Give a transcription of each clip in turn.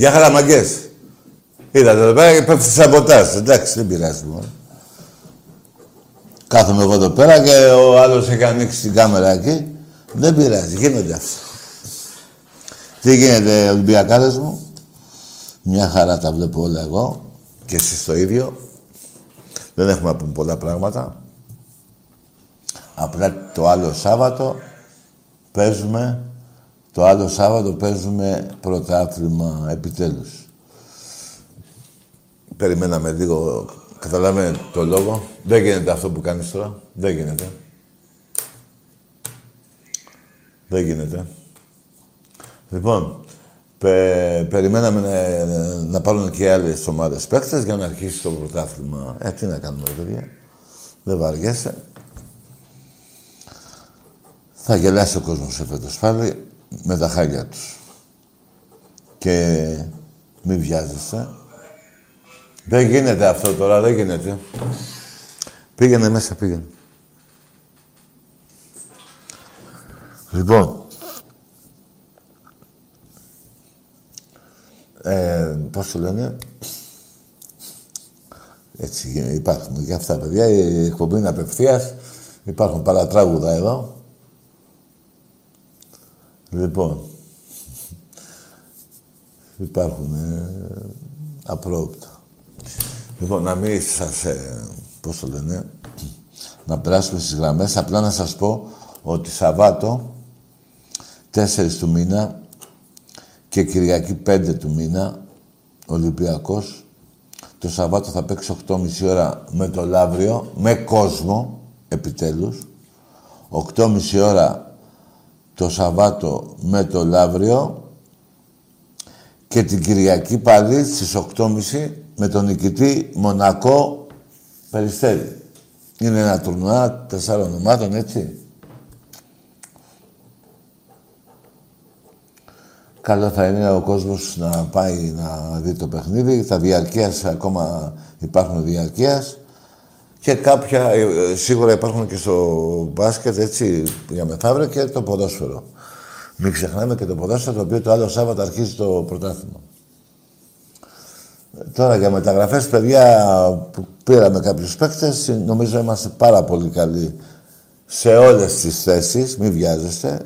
Γεια χαρά, μαγκές. Είδατε εδώ πέρα και πέφτει σαμποτάζ. Εντάξει, δεν πειράζει μόνο. Κάθομαι εγώ εδώ πέρα και ο άλλος έχει ανοίξει την κάμερα εκεί. Δεν πειράζει, γίνονται αυτά. Τι γίνεται, Ολυμπιακάδες μου; Μια χαρά τα βλέπω όλα εγώ. Και εσείς το ίδιο. Δεν έχουμε να πούμε πολλά πράγματα. Απλά το άλλο Σάββατο παίζουμε το άλλο Σάββατο παίζουμε πρωτάθλημα επιτέλους. Περιμέναμε λίγο, καταλάβαινε το λόγο. Δεν γίνεται αυτό που κάνεις τώρα. Δεν γίνεται. Δεν γίνεται. Λοιπόν, πε, περιμέναμε να, να πάρουν και άλλες ομάδες παίκτες για να αρχίσει το πρωτάθλημα. Ε, τι να κάνουμε, παιδιά. Δεν βαριέσαι. Θα γελάσει ο κόσμος εφέτος πάλι με τα χάλια τους. Και μη βιάζεσαι. Δεν γίνεται αυτό τώρα, δεν γίνεται. Πήγαινε μέσα, πήγαινε. Λοιπόν, ε, πώς το λένε, έτσι υπάρχουν και αυτά, παιδιά. Η εκπομπή είναι απευθείας. Υπάρχουν παρατράγουδα εδώ. Λοιπόν, υπάρχουν ε, απρόπτα. Λοιπόν, να μην σας, ε, πώς το λένε, να περάσουμε στις γραμμές. Απλά να σας πω ότι Σαββάτο, 4 του μήνα και Κυριακή 5 του μήνα, Ολυμπιακός, το Σαββάτο θα παίξει 8.30 ώρα με το Λαύριο, με κόσμο, επιτέλους. 8.30 ώρα το Σαββάτο με το Λαύριο και την Κυριακή πάλι στις 8.30 με τον νικητή Μονακό Περιστέρη. Είναι ένα τουρνουά τεσσάρων ομάδων, έτσι. Καλό θα είναι ο κόσμος να πάει να δει το παιχνίδι. Θα διαρκείας, ακόμα υπάρχουν διαρκείας. Και κάποια, ε, σίγουρα υπάρχουν και στο μπάσκετ, έτσι, για μεθαύριο και το ποδόσφαιρο. Μην ξεχνάμε και το ποδόσφαιρο, το οποίο το άλλο Σάββατο αρχίζει το πρωτάθλημα. Τώρα για μεταγραφές, παιδιά, που πήραμε κάποιους παίκτες, νομίζω είμαστε πάρα πολύ καλοί σε όλες τις θέσεις, μην βιάζεστε.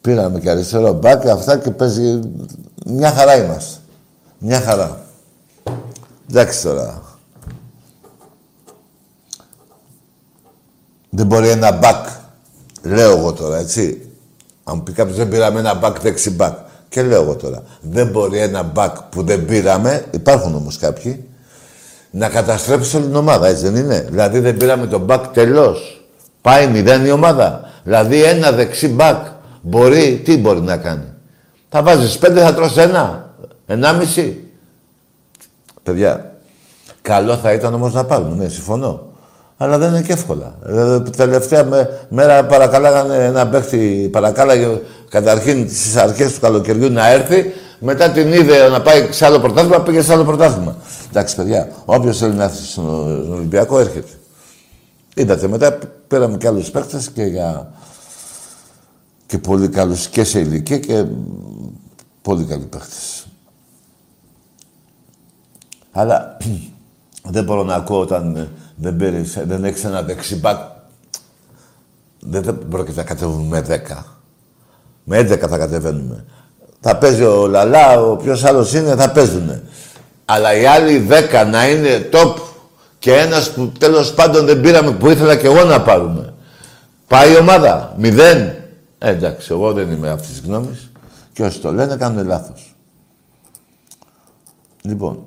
Πήραμε και αριστερό μπακ, αυτά και παίζει... Μια χαρά είμαστε. Μια χαρά. Εντάξει τώρα. Δεν μπορεί ένα μπακ, λέω εγώ τώρα, έτσι. Αν πει κάποιος δεν πήραμε ένα μπακ δεξι μπακ. Και λέω εγώ τώρα, δεν μπορεί ένα μπακ που δεν πήραμε, υπάρχουν όμως κάποιοι, να καταστρέψει όλη την ομάδα, έτσι δεν είναι. Δηλαδή δεν πήραμε τον μπακ τελώς. Πάει μηδέν η ομάδα. Δηλαδή ένα δεξί μπακ μπορεί, τι μπορεί να κάνει. Θα βάζεις πέντε, θα τρως ένα. Ενάμιση. Παιδιά, καλό θα ήταν όμως να πάρουμε, ναι, συμφωνώ. Αλλά δεν είναι και εύκολα. Ε, τελευταία μέρα παρακαλάγανε ένα παίχτη, παρακάλαγε καταρχήν στις αρχές του καλοκαιριού να έρθει, μετά την είδε να πάει σε άλλο πρωτάθλημα, πήγε σε άλλο πρωτάθλημα. Εντάξει, παιδιά, όποιος θέλει να έρθει στον Ολυμπιακό έρχεται. Είδατε, μετά πήραμε και άλλους παίχτες και για... και πολύ καλούς και σε ηλικία και πολύ καλοί παίχτες. Αλλά δεν μπορώ να ακούω όταν δεν, πήρες, δεν έχεις ένα δεξιμπάκ. Δεν πρόκειται να κατεβούμε με 10. Με 11 θα κατεβαίνουμε. Θα παίζει ο Λαλά, ο ποιος άλλος είναι, θα παίζουνε. Αλλά οι άλλοι 10 να είναι top και ένας που τέλος πάντων δεν πήραμε, που ήθελα και εγώ να πάρουμε. Πάει η ομάδα, μηδέν. Ε, εντάξει, εγώ δεν είμαι αυτής της γνώμης. Και όσοι το λένε κάνουν λάθος. Λοιπόν,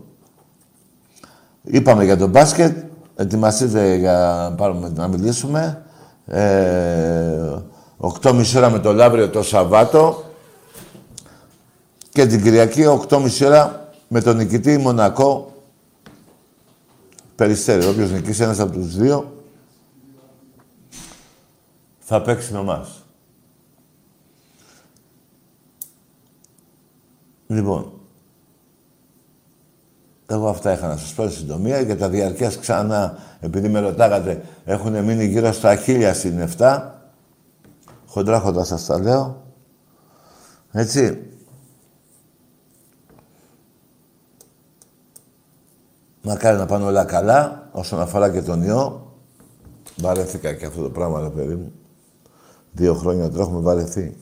είπαμε για το μπάσκετ, ετοιμαστείτε για να, πάρουμε, να μιλήσουμε. Ε, 8.30 ώρα με το Λαύριο το Σαββάτο και την Κυριακή 8.30 ώρα με τον νικητή Μονακό Περιστέρι. Όποιος νικήσει ένας από τους δύο θα παίξει με εμάς. Λοιπόν, εγώ αυτά είχα να σας πω συντομία. Για τα διαρκές ξανά, επειδή με ρωτάγατε, έχουν μείνει γύρω στα χίλια στην 7. Χοντρά χοντρά σας τα λέω. Έτσι. Μακάρι να πάνε όλα καλά, όσον αφορά και τον ιό. Βαρέθηκα και αυτό το πράγμα, ρε παιδί μου. Δύο χρόνια τώρα έχουμε βαρεθεί.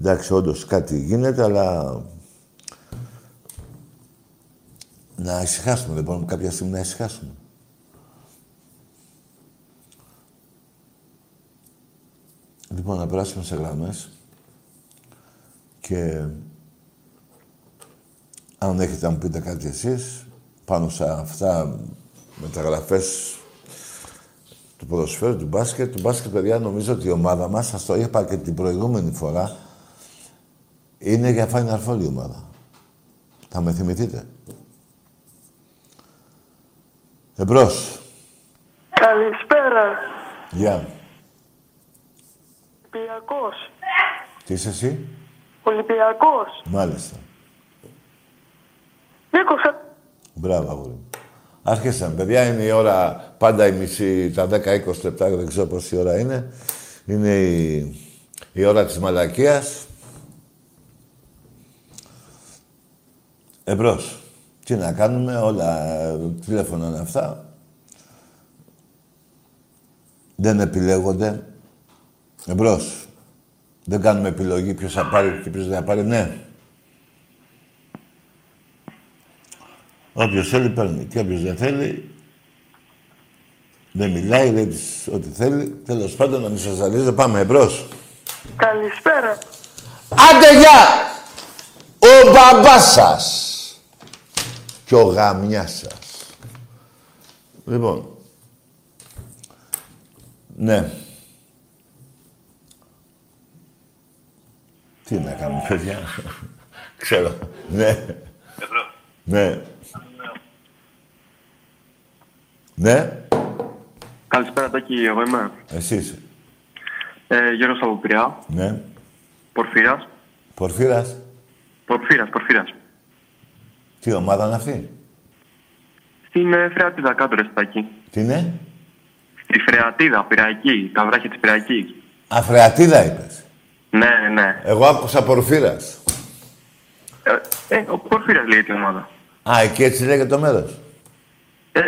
Εντάξει, όντως κάτι γίνεται, αλλά να ησυχάσουμε. Δεν μπορούμε κάποια στιγμή να ησυχάσουμε. Λοιπόν, να περάσουμε σε γραμμές και αν έχετε να μου πείτε κάτι εσείς πάνω σε αυτά μεταγραφές του ποδοσφαίρου, του μπάσκετ. Του μπάσκετ, παιδιά, νομίζω ότι η ομάδα μας, σας το είπα και την προηγούμενη φορά, είναι για Final Four η ομάδα. Θα με θυμηθείτε. Εμπρός. Καλησπέρα. Γεια. Ολυμπιακός. Τι είσαι εσύ; Ολυμπιακός. Μάλιστα. Νίκος, Μπράβο, αγόρι. Άρχισαν. Παιδιά, είναι η ώρα, πάντα η μισή, τα 10-20 λεπτά, δεν ξέρω πόση ώρα είναι. Είναι η, η ώρα της μαλακίας. Εμπρός. Τι να κάνουμε, όλα τηλέφωνα είναι αυτά. Δεν επιλέγονται. Εμπρός. Δεν κάνουμε επιλογή ποιος θα πάρει και ποιος δεν θα πάρει. Ναι. Όποιος θέλει παίρνει και όποιος δεν θέλει δεν μιλάει, λέει της ό,τι θέλει. Τέλος πάντων να μην σας ζαλίζω. Πάμε εμπρός. καλησπέρα. Άντε γεια! Ο μπαμπάς σας και ο γαμιάς σας. Λοιπόν. Ναι. Τι να κάνουμε, παιδιά. Ξέρω. Ναι. Ναι. Ναι. Καλησπέρα, Τάκη, εγώ είμαι. Εσύ είσαι. Ε, Γιώργος από Πειραιά. Ναι. Πορφύρας. Πορφύρας. Πορφύρας, Πορφύρας. Τι ομάδα είναι αυτή; Στην ε, Φρεατίδα κάτω, ρε Στάκη. Τι είναι; Στη Φρεατίδα, Πυραϊκή, τα βράχια της Πυραϊκής. Αφρεατίδα είπες. Ναι, ναι, ναι. Εγώ άκουσα Πορφύρας. Ε, ε, ο Πορφύρας λέγεται η ομάδα. Α, εκεί έτσι λέγεται το μέρος. Ε,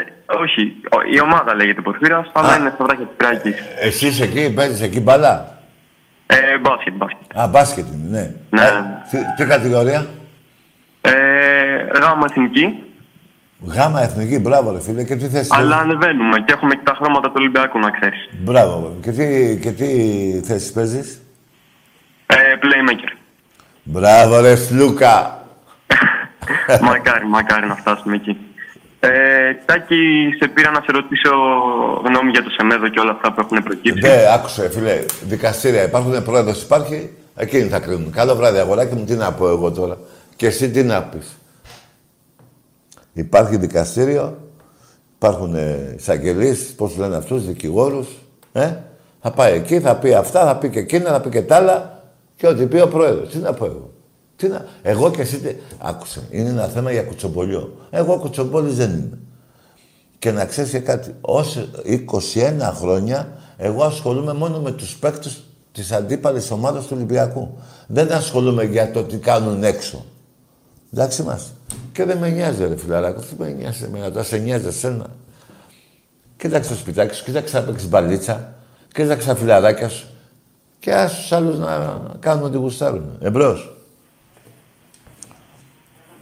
όχι, ο- η ομάδα λέγεται Πορφύρας, αλλά είναι στα βράχια της Πυραϊκής. Εσύ είσαι εκεί, παίζεις εκεί μπαλά. Ε, μπάσκετ, μπάσκετ. Α, μπάσκετ είναι, ναι. Ναι. Ε, τι, τι κατηγορία; Ε, γάμα εθνική, Γάμα εθνική, μπράβο ρε φίλε. Και τι θέση αλλά παίζεις; ανεβαίνουμε και έχουμε και τα χρώματα του Ολυμπιακού, να ξέρεις. Μπράβο. Και τι, και τι θέση παίζεις; Ε, playmaker. Μπράβο ρε Σλούκα. μακάρι, μακάρι να φτάσουμε εκεί. Ε, Τάκη, σε πήρα να σε ρωτήσω γνώμη για το Σεμέδο και όλα αυτά που έχουν προκύψει. Ναι, άκουσε φίλε. Δικαστήρια υπάρχουν, πρόεδρος υπάρχει. Εκείνοι θα κρίνουν. Καλό βράδυ αγοράκι μου, τι να πω εγώ τώρα. Και εσύ τι να πεις. Υπάρχει δικαστήριο, υπάρχουν ε, εισαγγελείς, πώς λένε αυτούς, δικηγόρους. Ε; Θα πάει εκεί, θα πει αυτά, θα πει και εκείνα, θα πει και τα άλλα και ό,τι πει ο πρόεδρος. Τι να πω εγώ; Τι να... Εγώ και εσύ, τι... άκουσε, είναι ένα θέμα για κουτσομπολιό. Εγώ κουτσομπόλης δεν είμαι. Και να ξέρεις και κάτι, ως 21 χρόνια εγώ ασχολούμαι μόνο με τους παίκτες της αντίπαλης ομάδας του Ολυμπιακού. Δεν ασχολούμαι για το τι κάνουν έξω. Εντάξει μας. Και δεν με νοιάζει ρε φιλαράκο. Τι με νοιάζει εμένα, τώρα σε νοιάζει εσένα. Κοίταξε το σπιτάκι σου, κοίταξε να παίξεις μπαλίτσα, κοίταξε τα φιλαράκια σου και άσε τους άλλους να κάνουν ό,τι γουστάρουν. Εμπρός.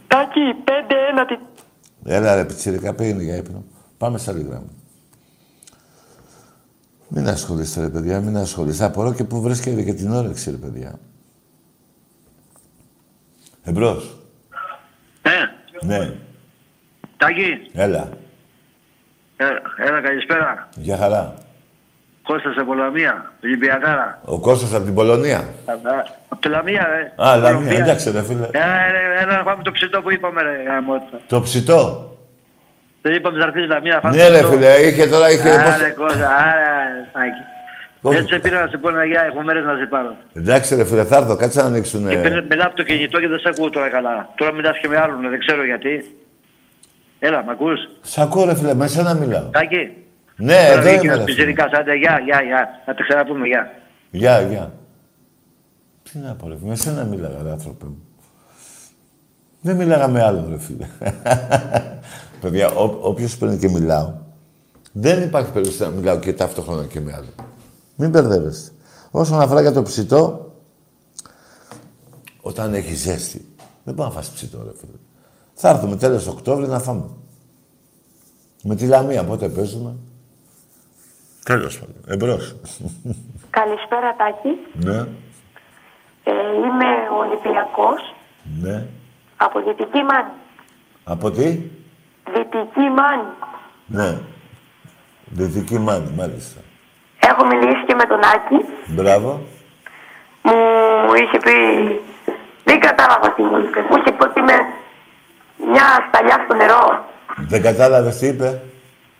Τάκη, 5-1 τη... Έλα ρε πιτσιρικα, πήγαινε για ύπνο. Πάμε στα λίγα μου. Μην ασχολείστε ρε παιδιά, μην ασχολείστε. Απορώ και πού βρίσκεται και την όρεξη ρε παιδιά. Εμπρός. Ναι, Ναι. Τάκη, Έλα. ε, έλα καλησπέρα. Γεια χαρά. Κώστας από Λαμία, Ολυμπιακάρα. Ο Κώστας από την Πολωνία. Από τη Λαμία, ρε. Α, Λαμία, Λαμία. εντάξει ρε φίλε. Ε, ρε, Έλα να φάμε το ψητό που είπαμε, ρε, γαμώτα. Το ψητό. Δεν είπαμε να έρθεις Λαμία, να φάμε Ναι ρε ψητό. φίλε, είχε τώρα, είχε... πώς- Άρε, Κώστα, άρε, Τάκη. Όχι. Έτσι σε πήρα να σε πω ένα γεια, έχω μέρες να σε πάρω. Εντάξει ρε φίλε, θα έρθω, κάτσε να ανοίξουν. Και παίρνε- μιλάω από το κινητό και δεν σε ακούω τώρα καλά. Τώρα μιλάς και με άλλον, δεν ξέρω γιατί. Έλα, μ' ακούς; Σ' ακούω ρε φίλε, με σένα μιλάω. Τάκη. Ναι, Τώρα εδώ βγήκε είμαι ένας ρε φίλε. πιτσιρικάς, άντε, γεια, γεια, γεια. Να τα ξαναπούμε, γεια. Γεια, γεια. Τι να πω ρε φίλε, με σένα μίλαγα ρε άνθρωπε μου. Δεν μίλαγα με άλλον ρε φίλε. Παιδιά, ό, όποιος παίρνει και μιλάω, δεν υπάρχει περίπτωση να μιλάω και ταυτόχρονα και με άλλον. Μην μπερδεύεστε. Όσον αφορά για το ψητό, όταν έχει ζέστη, δεν μπορεί να φας ψητό ρε φίλε. Θα έρθουμε τέλος Οκτώβρη να φάμε. Με τη Λαμία, πότε παίζουμε. Τέλος πάντων. Εμπρός. Καλησπέρα Τάκη. ναι, Ε, είμαι Ολυμπιακός ναι. από Δυτική Μάνη. Από τι; Δυτική Μάνη. Ναι. Δυτική μάνη, μάλιστα. Έχω μιλήσει και με τον Άκη. Μπράβο. Μου είχε πει... Δεν κατάλαβα τι μου είπε. Μου είχε πει ότι είμαι μια σταλιά στο νερό. Δεν κατάλαβες τι είπε;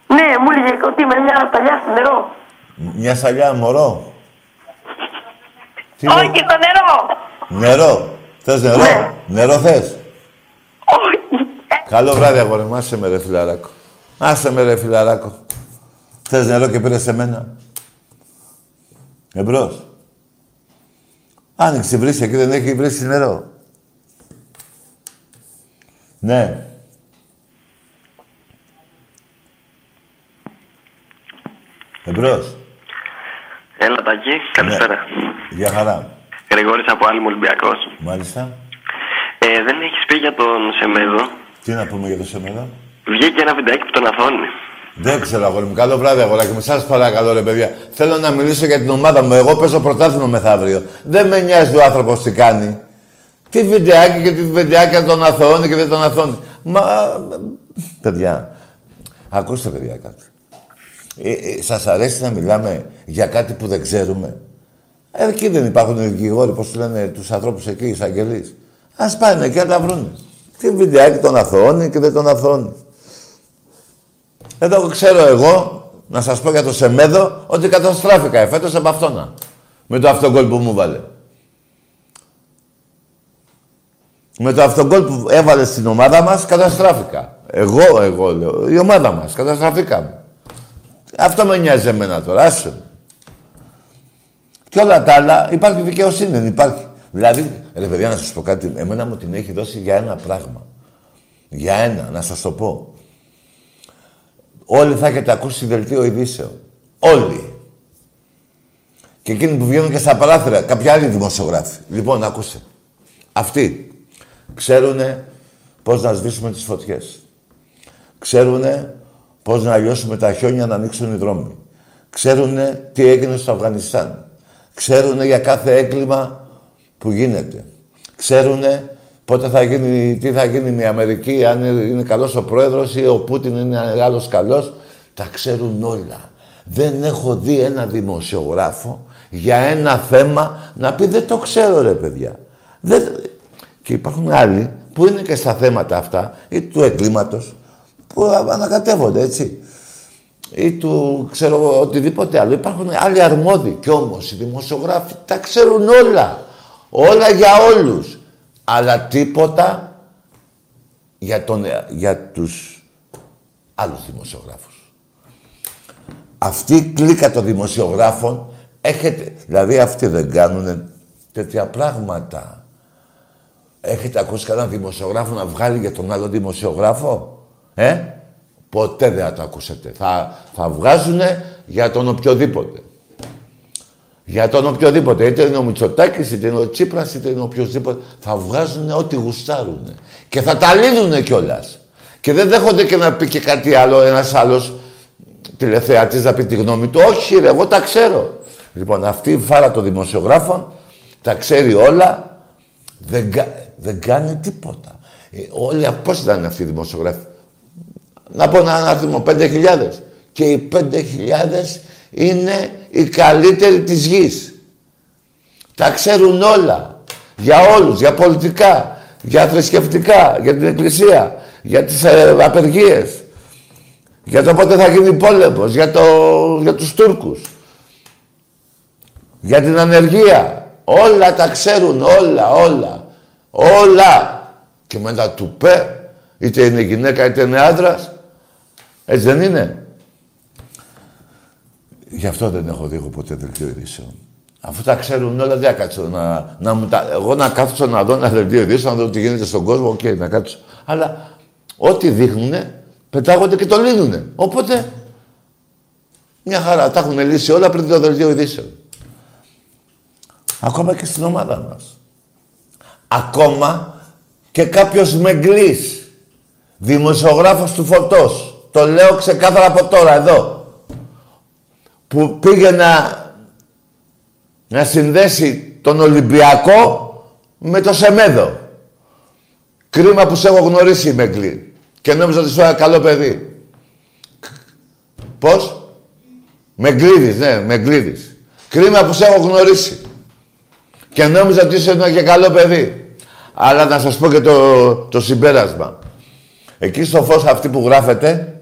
Ναι, μου έλεγε ότι είμαι μια σταλιά στο νερό. Μια σαλιά μωρό. Τι λέει; Όχι στο νερό. Νερό. Θες νερό; Ναι. Νερό θες; Όχι. Ε, Καλό βράδυ, αγόρι μου. Άσε με ρε φιλαράκο. Άσε με ρε φιλαράκο. Θες νερό και πήρες σε μένα; Εμπρός. Άνοιξε βρύση εκεί, δεν έχει βρύση νερό. Ναι. Εμπρός. Έλα, Τάκη. Καλησπέρα. Ναι. Για χαρά. Γρηγόρης από Άλυμο Ολυμπιακός. Μάλιστα. Ε, δεν έχεις πει για τον Σεμέδο; Τι να πούμε για το σεμένα. Βγήκε ένα βιντεάκι που τον αθώνει. Δεν ξέρω, αγόρι μου. Καλό βράδυ, αγοράκι μου. Σας παρακαλώ, ρε παιδιά. Θέλω να μιλήσω για την ομάδα μου. Εγώ παίζω πρωτάθλημα μεθαύριο. Δεν με νοιάζει ο άνθρωπος τι κάνει. Τι βιντεάκι και τι βιντεάκια τον αθώνει και δεν τον αθώνει. Μα. Παιδιά. Ακούστε, παιδιά, κάτι. Ε, ε, σας αρέσει να μιλάμε για κάτι που δεν ξέρουμε; Ε, εκεί δεν υπάρχουν οι δικηγόροι, πώς του λένε, τους ανθρώπους εκεί, οι εισαγγελείς. Ας πάνε εκεί να τα βρούνε. Τι βιντεάκι τον αθώνει και δεν τον αθώνει. Εδώ ξέρω εγώ, να σας πω για το Σεμέδο, ότι καταστράφηκα εφέτος από αυτόνα. Με το αυτογκόλ που μου βάλε. Με το αυτογκόλ που έβαλε στην ομάδα μας, καταστράφηκα. Εγώ, εγώ λέω. Η ομάδα μας, καταστραφήκαμε. Αυτό με νοιάζει εμένα τώρα, άσε με. Και όλα τα άλλα, υπάρχει δικαιοσύνη, δεν υπάρχει. Δηλαδή, ρε παιδιά, να σας πω κάτι, εμένα μου την έχει δώσει για ένα πράγμα. Για ένα, να σας το πω. Όλοι θα έχετε ακούσει δελτίο ειδήσεων. Όλοι. Και εκείνοι που βγαίνουν και στα παράθυρα, κάποιοι άλλοι δημοσιογράφοι. Λοιπόν, ακούστε. Αυτοί ξέρουν πώς να σβήσουμε τις φωτιές. Ξέρουν πώς να λιώσουμε τα χιόνια να ανοίξουν οι δρόμοι. Ξέρουν τι έγινε στο Αφγανιστάν. Ξέρουν για κάθε έγκλημα που γίνεται. Ξέρουν πότε θα γίνει, τι θα γίνει με η Αμερική, αν είναι καλός ο πρόεδρος ή ο Πούτιν είναι άλλος καλός. Τα ξέρουν όλα. Δεν έχω δει ένα δημοσιογράφο για ένα θέμα να πει δεν το ξέρω ρε παιδιά. Δεν... Και υπάρχουν άλλοι που είναι και στα θέματα αυτά ή του εγκλήματος που ανακατεύονται, έτσι. Ή του, ξέρω εγώ, οτιδήποτε άλλο. Υπάρχουν άλλοι αρμόδιοι. Κι όμως οι δημοσιογράφοι τα ξέρουν όλα. Όλα για όλους. Αλλά τίποτα για, τον, για τους άλλους δημοσιογράφους. Αυτή η κλίκα των δημοσιογράφων έχετε... Δηλαδή αυτοί δεν κάνουν τέτοια πράγματα. Έχετε ακούσει κανέναν δημοσιογράφο να βγάλει για τον άλλο δημοσιογράφο; Ε, ποτέ δεν θα το ακούσετε. Θα, θα βγάζουν για τον οποιοδήποτε. Για τον οποιοδήποτε. Είτε είναι ο Μητσοτάκης, είτε είναι ο Τσίπρας, είτε είναι οποιοδήποτε. Θα βγάζουν ό,τι γουστάρουν. Και θα τα λύνουν κιόλας. Και δεν δέχονται και να πει και κάτι άλλο, ένας άλλος τηλεθεατής να πει τη γνώμη του. Όχι ρε, εγώ τα ξέρω. Λοιπόν, αυτή η φάρα των δημοσιογράφων τα ξέρει όλα, δεν, δεν κάνει τίποτα. Ε, όλοι, πώς ήταν αυτοί οι δημοσιογράφοι; Να πω ένα αριθμό, 5.000. Και οι 5.000 είναι οι καλύτεροι της γης. Τα ξέρουν όλα. Για όλους, για πολιτικά, για θρησκευτικά, για την εκκλησία, για τις ε, απεργίες, για το πότε θα γίνει πόλεμος, για, το, για τους Τούρκους, για την ανεργία. Όλα τα ξέρουν, όλα, όλα. Όλα. Και μετά του πέ, είτε είναι γυναίκα είτε είναι άντρας. Έτσι δεν είναι. Γι' αυτό δεν έχω δει εγώ ποτέ δελτίο ειδήσεων. Αφού τα ξέρουν όλα, δεν κάτσω να, να μου τα, εγώ να κάτσω να δω ένα δελτίο ειδήσεων, να δω τι γίνεται στον κόσμο, OK, okay, να κάτσω. Αλλά ό,τι δείχνουνε, πετάγονται και το λύνουνε. Οπότε, μια χαρά, τα έχουν λύσει όλα πριν το δελτίο ειδήσεων. Ακόμα και στην ομάδα μας. Ακόμα και κάποιος μεγκλής, δημοσιογράφος του Φωτός, το λέω ξεκάθαρα από τώρα εδώ, που πήγε να, να συνδέσει τον Ολυμπιακό με το Σεμέδο. Κρίμα που σε έχω γνωρίσει, Μεγκλή. Και νόμιζα ότι σου ένα καλό παιδί. Πώς; Μεγκλίδης, ναι, Μεγκλίδης. Κρίμα που σε έχω γνωρίσει. Και νόμιζα ότι είσαι ένα και καλό παιδί. Αλλά να σας πω και το, το συμπέρασμα. Εκεί στο φως αυτή που γράφετε,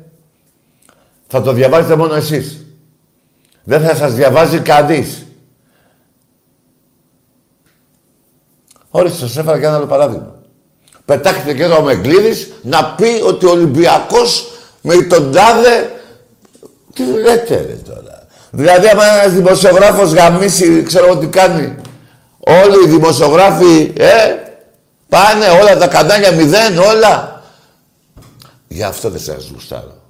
θα το διαβάζετε μόνο εσείς. Δεν θα σας διαβάζει κανείς. Όριστε, σας έφερα και ένα άλλο παράδειγμα. Πετάχτε και εδώ ο Μεγκλίδης να πει ότι ο Ολυμπιακός με τον τάδε... Τι λέτε ρε τώρα. Δηλαδή, άμα ένας δημοσιογράφος γαμίσει, ξέρω τι κάνει. Όλοι οι δημοσιογράφοι, ε, πάνε όλα τα κανάλια μηδέν, όλα. Γι' αυτό δεν σας γουστάρω.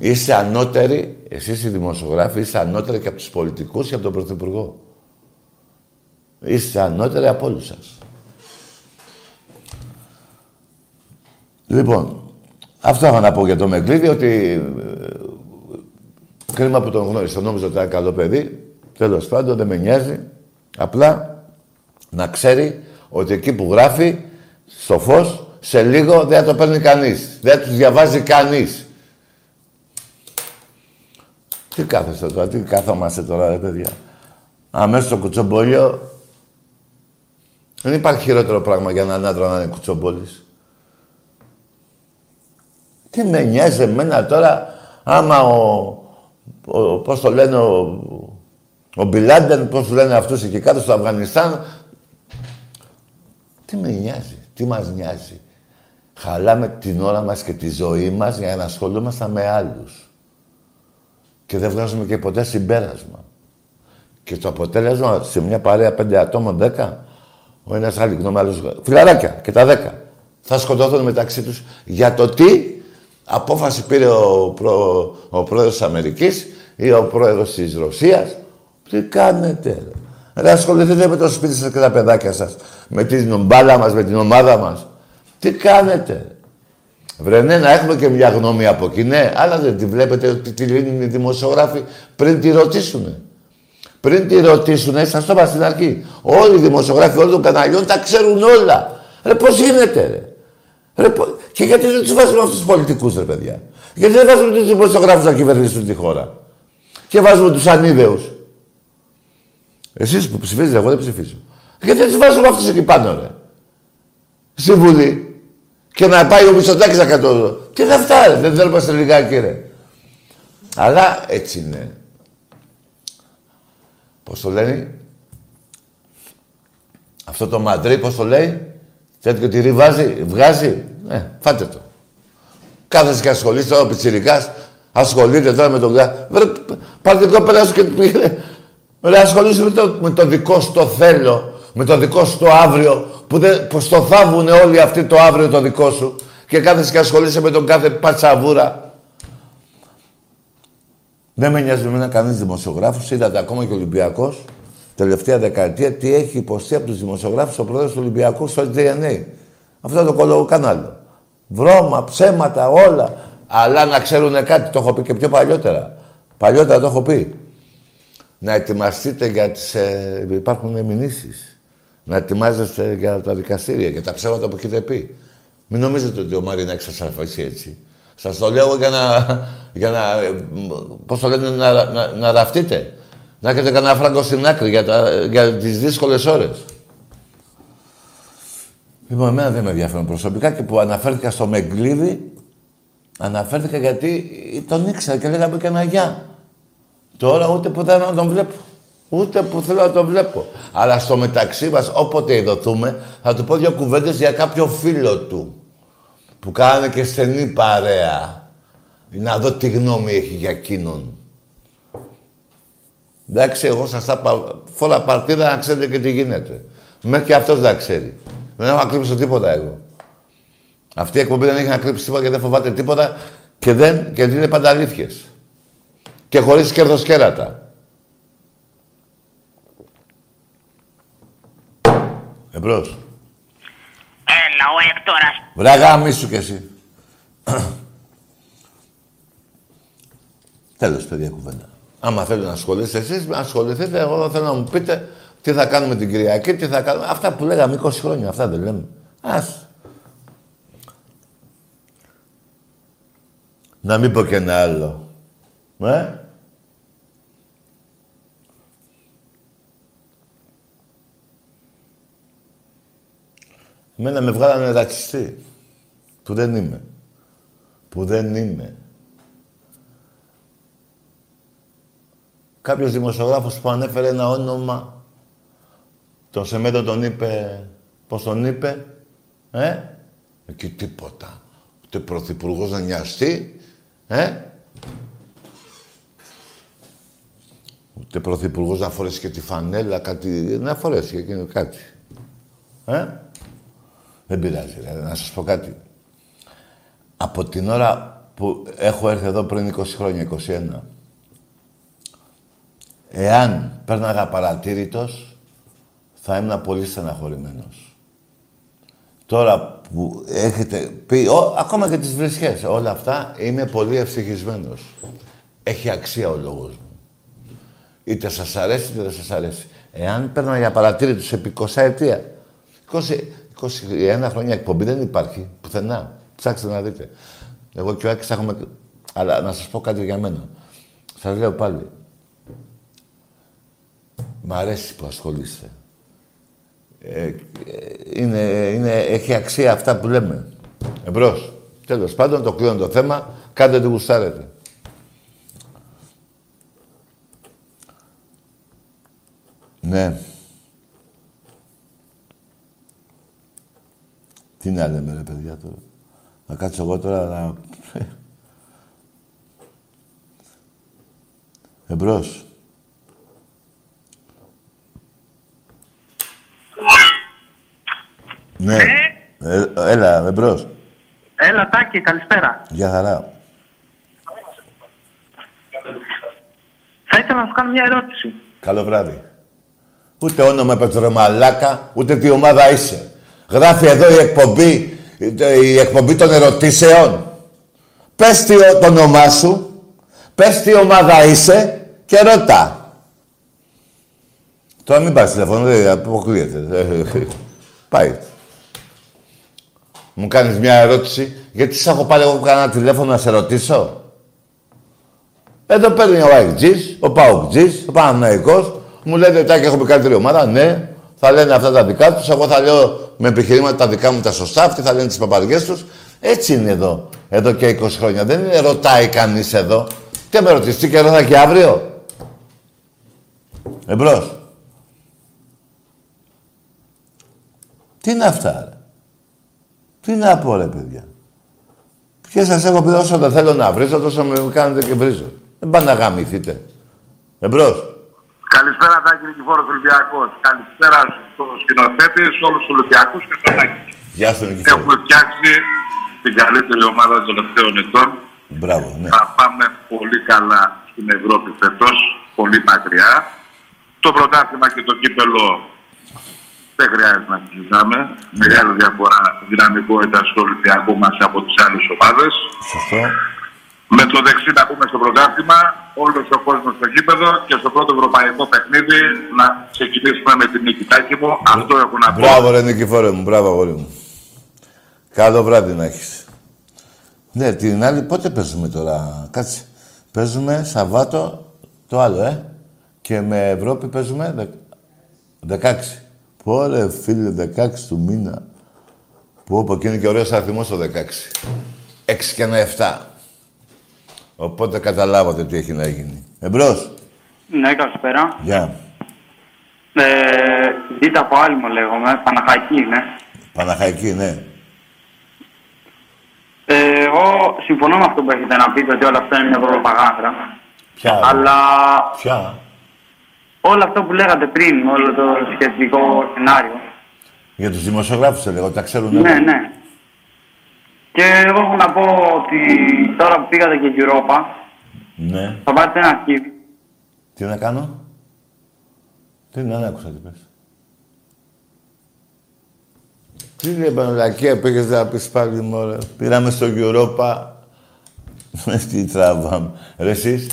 Είστε ανώτεροι, εσείς οι δημοσιογράφοι, είστε ανώτεροι και από τους πολιτικούς και από τον Πρωθυπουργό. Είστε ανώτεροι από όλους σας. Λοιπόν, αυτό έχω να πω για το Μεγκλίδη, ότι ε, κρίμα που τον γνώρισα, νόμιζα ότι ήταν καλό παιδί. Τέλος πάντων, δεν με νοιάζει. Απλά να ξέρει ότι εκεί που γράφει, στο φως, σε λίγο δεν θα το παίρνει κανείς. Δεν τους διαβάζει κανείς. Τι κάθεστε τώρα, τι κάθομαστε τώρα, ρε παιδιά. Αμέσως στο κουτσομπόλιο. Δεν υπάρχει χειρότερο πράγμα για έναν άντρα να είναι κουτσομπόλης. Τι με νοιάζει εμένα τώρα, άμα ο, ο πώς το λένε, ο, ο Μπιλάντεν, πώς το λένε αυτούς εκεί κάτω στο Αφγανιστάν. Τι με νοιάζει, τι μας νοιάζει. Χαλάμε την ώρα μας και τη ζωή μας για να ασχολούμαστε με άλλους. Και δεν βγάζουμε και ποτέ συμπέρασμα. Και το αποτέλεσμα σε μια παρέα πέντε ατόμων, δέκα, ο ένας άλλη γνώμη, άλλος. Φιλαράκια και τα δέκα. Θα σκοτώθουν μεταξύ τους για το τι απόφαση πήρε ο, προ, ο πρόεδρος της Αμερικής ή ο πρόεδρος της Ρωσίας. Τι κάνετε, ρε. Ρε, ασχοληθείτε με το σπίτι σας και τα παιδάκια σας. Με την μπάλα μας, με την ομάδα μας. Τι κάνετε. Βρε ναι, να έχουμε και μια γνώμη από εκεί, ναι, αλλά δεν τη βλέπετε ότι τη λύνουν οι δημοσιογράφοι πριν τη ρωτήσουνε. Πριν τη ρωτήσουνε, σας το είπα στην αρχή. Όλοι οι δημοσιογράφοι όλων των καναλιών τα ξέρουν όλα. Ρε, πώς γίνεται, ρε; ρε Και γιατί δεν τους βάζουμε αυτούς τους πολιτικούς, ρε παιδιά; Γιατί δεν βάζουμε τους δημοσιογράφους να κυβερνήσουν τη χώρα; Και βάζουμε τους ανίδεους. Εσείς που ψηφίζετε, εγώ δεν ψηφίζω. Γιατί δεν τους βάζουμε αυτούς εκεί πάνω, ρε; Στη Βουλή. Και να πάει ο Μητσοτάκης να κατώ. Τι θα φτάρει, δεν θέλουμε σε λιγάκι ρε. Αλλά έτσι είναι. Πώς το λένε; Αυτό το μαντρί, πώς το λέει; Τέτοιο τυρί βάζει, βγάζει; Ε, φάτε το. Κάθεσαι και ασχολείσαι τώρα ο Πιτσιρικάς. Ασχολείται τώρα με τον γά. Πάρτε το κόπελα σου και πήγαινε. Ρε ασχολείσαι με το, με το δικό σου το θέλω. Με το δικό σου το αύριο. Που, δεν, που στο θάβουνε όλοι αυτοί το αύριο το δικό σου. Και κάθεσαι και ασχολείσαι με τον κάθε πατσαβούρα. Δεν με νοιάζει με κανείς δημοσιογράφος. Είδατε ακόμα και ο Ολυμπιακός τελευταία δεκαετία τι έχει υποστεί από τους δημοσιογράφους ο πρόεδρος του Ολυμπιακού στο DNA. Αυτό το κολόγο κανάλι. Βρώμα, ψέματα, όλα. Αλλά να ξέρουν κάτι, το έχω πει και πιο παλιότερα. Παλιότερα το έχω πει. Να ετοιμαστείτε για τις... Ε, υπάρχουν μηνύσεις. Να ετοιμάζεστε για τα δικαστήρια, για τα ψέματα που έχετε πει. Μην νομίζετε ότι ο Μάρινα έχει σας έτσι. Σας το λέω για να, για να πώς το λένε, να, να, να ραφτείτε. Να έχετε κανένα φράγκο στην άκρη για, τα, για τις δύσκολες ώρες. Λοιπόν, εμένα δεν με ενδιαφέρουν προσωπικά και που αναφέρθηκα στο Μεγκλίδη, αναφέρθηκα γιατί τον ήξερα και λέγαμε και ένα γεια. Τώρα ούτε που θέλω να τον βλέπω. Ούτε που θέλω να τον βλέπω. Αλλά στο μεταξύ μας, όποτε ειδωθούμε, θα του πω δύο κουβέντες για κάποιο φίλο του. Που κάνανε και στενή παρέα. Να δω τι γνώμη έχει για εκείνον. Εντάξει, εγώ σας τα πάω. Φόλα παρτίδα να ξέρετε και τι γίνεται. Μέχρι και αυτός δεν ξέρει. Δεν έχω ακρύψει τίποτα εγώ. Αυτή η εκπομπή δεν έχει να κρύψει τίποτα και δεν φοβάται τίποτα και δεν και είναι πάντα αλήθειες. Και χωρίς κέρδος-κέρατα. Εμπρός. Έλα, ο Εκτόρας. Βράγα, μη σου κι εσύ. Τέλος, παιδιά, κουβέντα. Άμα θέλετε να ασχολείστε εσείς, να ασχοληθείτε. Εγώ θέλω να μου πείτε τι θα κάνουμε την Κυριακή, τι θα κάνουμε. Αυτά που λέγαμε 20 χρόνια, αυτά δεν λέμε. Ας. Να μην πω και ένα άλλο. Ε; Εμένα με βγάλανε ρατσιστή. Που δεν είμαι. Που δεν είμαι. Κάποιος δημοσιογράφος που ανέφερε ένα όνομα, τον Σεμέτο τον είπε, πώς τον είπε, ε, εκεί τίποτα. Ούτε πρωθυπουργός να νοιαστεί, ε, ούτε πρωθυπουργός να φορέσει και τη φανέλα, κάτι, να φορέσει και κάτι. Ε, δεν πειράζει, να σας πω κάτι. Από την ώρα που έχω έρθει εδώ πριν 20 χρόνια, 21, εάν πέρναγα παρατήρητος, θα ήμουν πολύ στεναχωρημένος. Τώρα που έχετε πει, ο, ακόμα και τις βρισχές, όλα αυτά, είμαι πολύ ευτυχισμένος. Έχει αξία ο λόγος μου. Είτε σας αρέσει, είτε δεν σας αρέσει. Εάν παίρνω για παρατήρητος επί 20 ετία, 20, 21 χρόνια εκπομπή δεν υπάρχει πουθενά. Ψάξτε να δείτε. Εγώ και ο Άκης έχουμε... Αλλά να σας πω κάτι για μένα. Σας λέω πάλι. Μ' αρέσει που ασχολείστε. Ε, είναι, είναι, έχει αξία αυτά που λέμε. Εμπρός. Τέλος πάντων, το κλείνω το θέμα. Κάντε τι γουστάρετε. Ναι. Τι να λέμε ρε παιδιά τώρα. Να κάτσω εγώ τώρα να... Εμπρός. Ναι. Ε, έλα, εμπρός. Έλα, Τάκη, καλησπέρα. Γεια χαρά. Θα ήθελα να σου κάνω μια ερώτηση. Καλό βράδυ. Ούτε όνομα Πετρομαλάκα, ούτε τι ομάδα είσαι. Γράφει εδώ η εκπομπή, η εκπομπή των ερωτήσεων. Πες τι το όνομά σου, πες τι ομάδα είσαι και ρωτά. Τώρα μην πάρεις τηλέφωνο, δεν αποκλείεται. Πάει. Μου κάνεις μια ερώτηση, γιατί σε έχω πάρει εγώ που κάνα τηλέφωνο να σε ρωτήσω; Εδώ παίρνει ο Αιγτζής, ο Παοκτζής, ο Παναναϊκός, μου λένε, τάκι, έχουμε καλύτερη ομάδα, ναι, θα λένε αυτά τα δικά τους, εγώ θα λέω με επιχειρήματα τα δικά μου τα σωστά, αυτοί θα λένε τις παπαριές τους. Έτσι είναι εδώ, εδώ και 20 χρόνια. Δεν είναι ρωτάει κανείς εδώ. Τι με ρωτήσεις, τι καιρό θα και αύριο; Εμπρός. Τι είναι αυτά, ρε; Τι να πω, ρε, παιδιά; Και σας έχω πει όσο δεν θέλω να βρίζω, τόσο με κάνετε και βρίζω. Δεν πάνε να γαμηθείτε. Εμπρός. Καλησπέρα, Τάκη Νικηφόρος Ολυμπιακός. Καλησπέρα στους σκηνοθέτες, σε όλους τους Ολυμπιακούς και στον Τάκη. Γεια σου, Νικηφόρο. Έχουμε φτιάξει την καλύτερη ομάδα των τελευταίων ετών. Μπράβο, ναι. Θα πάμε πολύ καλά στην Ευρώπη φέτος, πολύ μακριά. Το πρωτάθλημα και το κύπελο δεν χρειάζεται να συζητάμε. Μεγάλη διαφορά δυναμικότητα στο Ολυμπιακό μας από τις άλλες ομάδες. Σωστό. Με το δεξί να πούμε στο πρωτάθλημα, όλος ο κόσμος στο γήπεδο και στο πρώτο ευρωπαϊκό παιχνίδι να ξεκινήσουμε με την νίκη. Τάκη μου, αυτό έχω να πω. Μπράβο, ρε Νικηφόρε μου, μπράβο, αγόρι μου. Καλό βράδυ να έχεις. Ναι, την άλλη πότε παίζουμε τώρα, κάτσε. Παίζουμε Σαββάτο το άλλο, ε. Και με Ευρώπη παίζουμε δε... 16. Πόρε φίλε, 16 του μήνα. Που όπου και είναι και ωραίος αριθμός το 16. 6 και ένα 7. Οπότε καταλάβατε τι έχει να γίνει. Εμπρός. Ναι, καλησπέρα. Γεια. Ε, Δίτα από Άλυμο λέγομαι, Παναχαϊκή είναι. Παναχαϊκή, ναι. Ε, εγώ συμφωνώ με αυτό που έχετε να πείτε ότι όλα αυτά είναι μια προπαγάνδα. Ποια, ρε. Αλλά Ποια; όλο αυτό που λέγατε πριν, όλο το σχετικό σενάριο. Για τους δημοσιογράφους σε λέγω, τα ξέρουν Ναι, όλοι. ναι. Και εγώ έχω να πω ότι τώρα που πήγατε και Europa, Ναι. θα πάρετε ένα αρχίδι. Τι να κάνω; Τι να δεν άκουσα τι πες. Τι λέει πανελακία πήγες να πεις πάλι μωρέ. Πήραμε στο Europa. Τι τραβάμε. Ρε εσείς.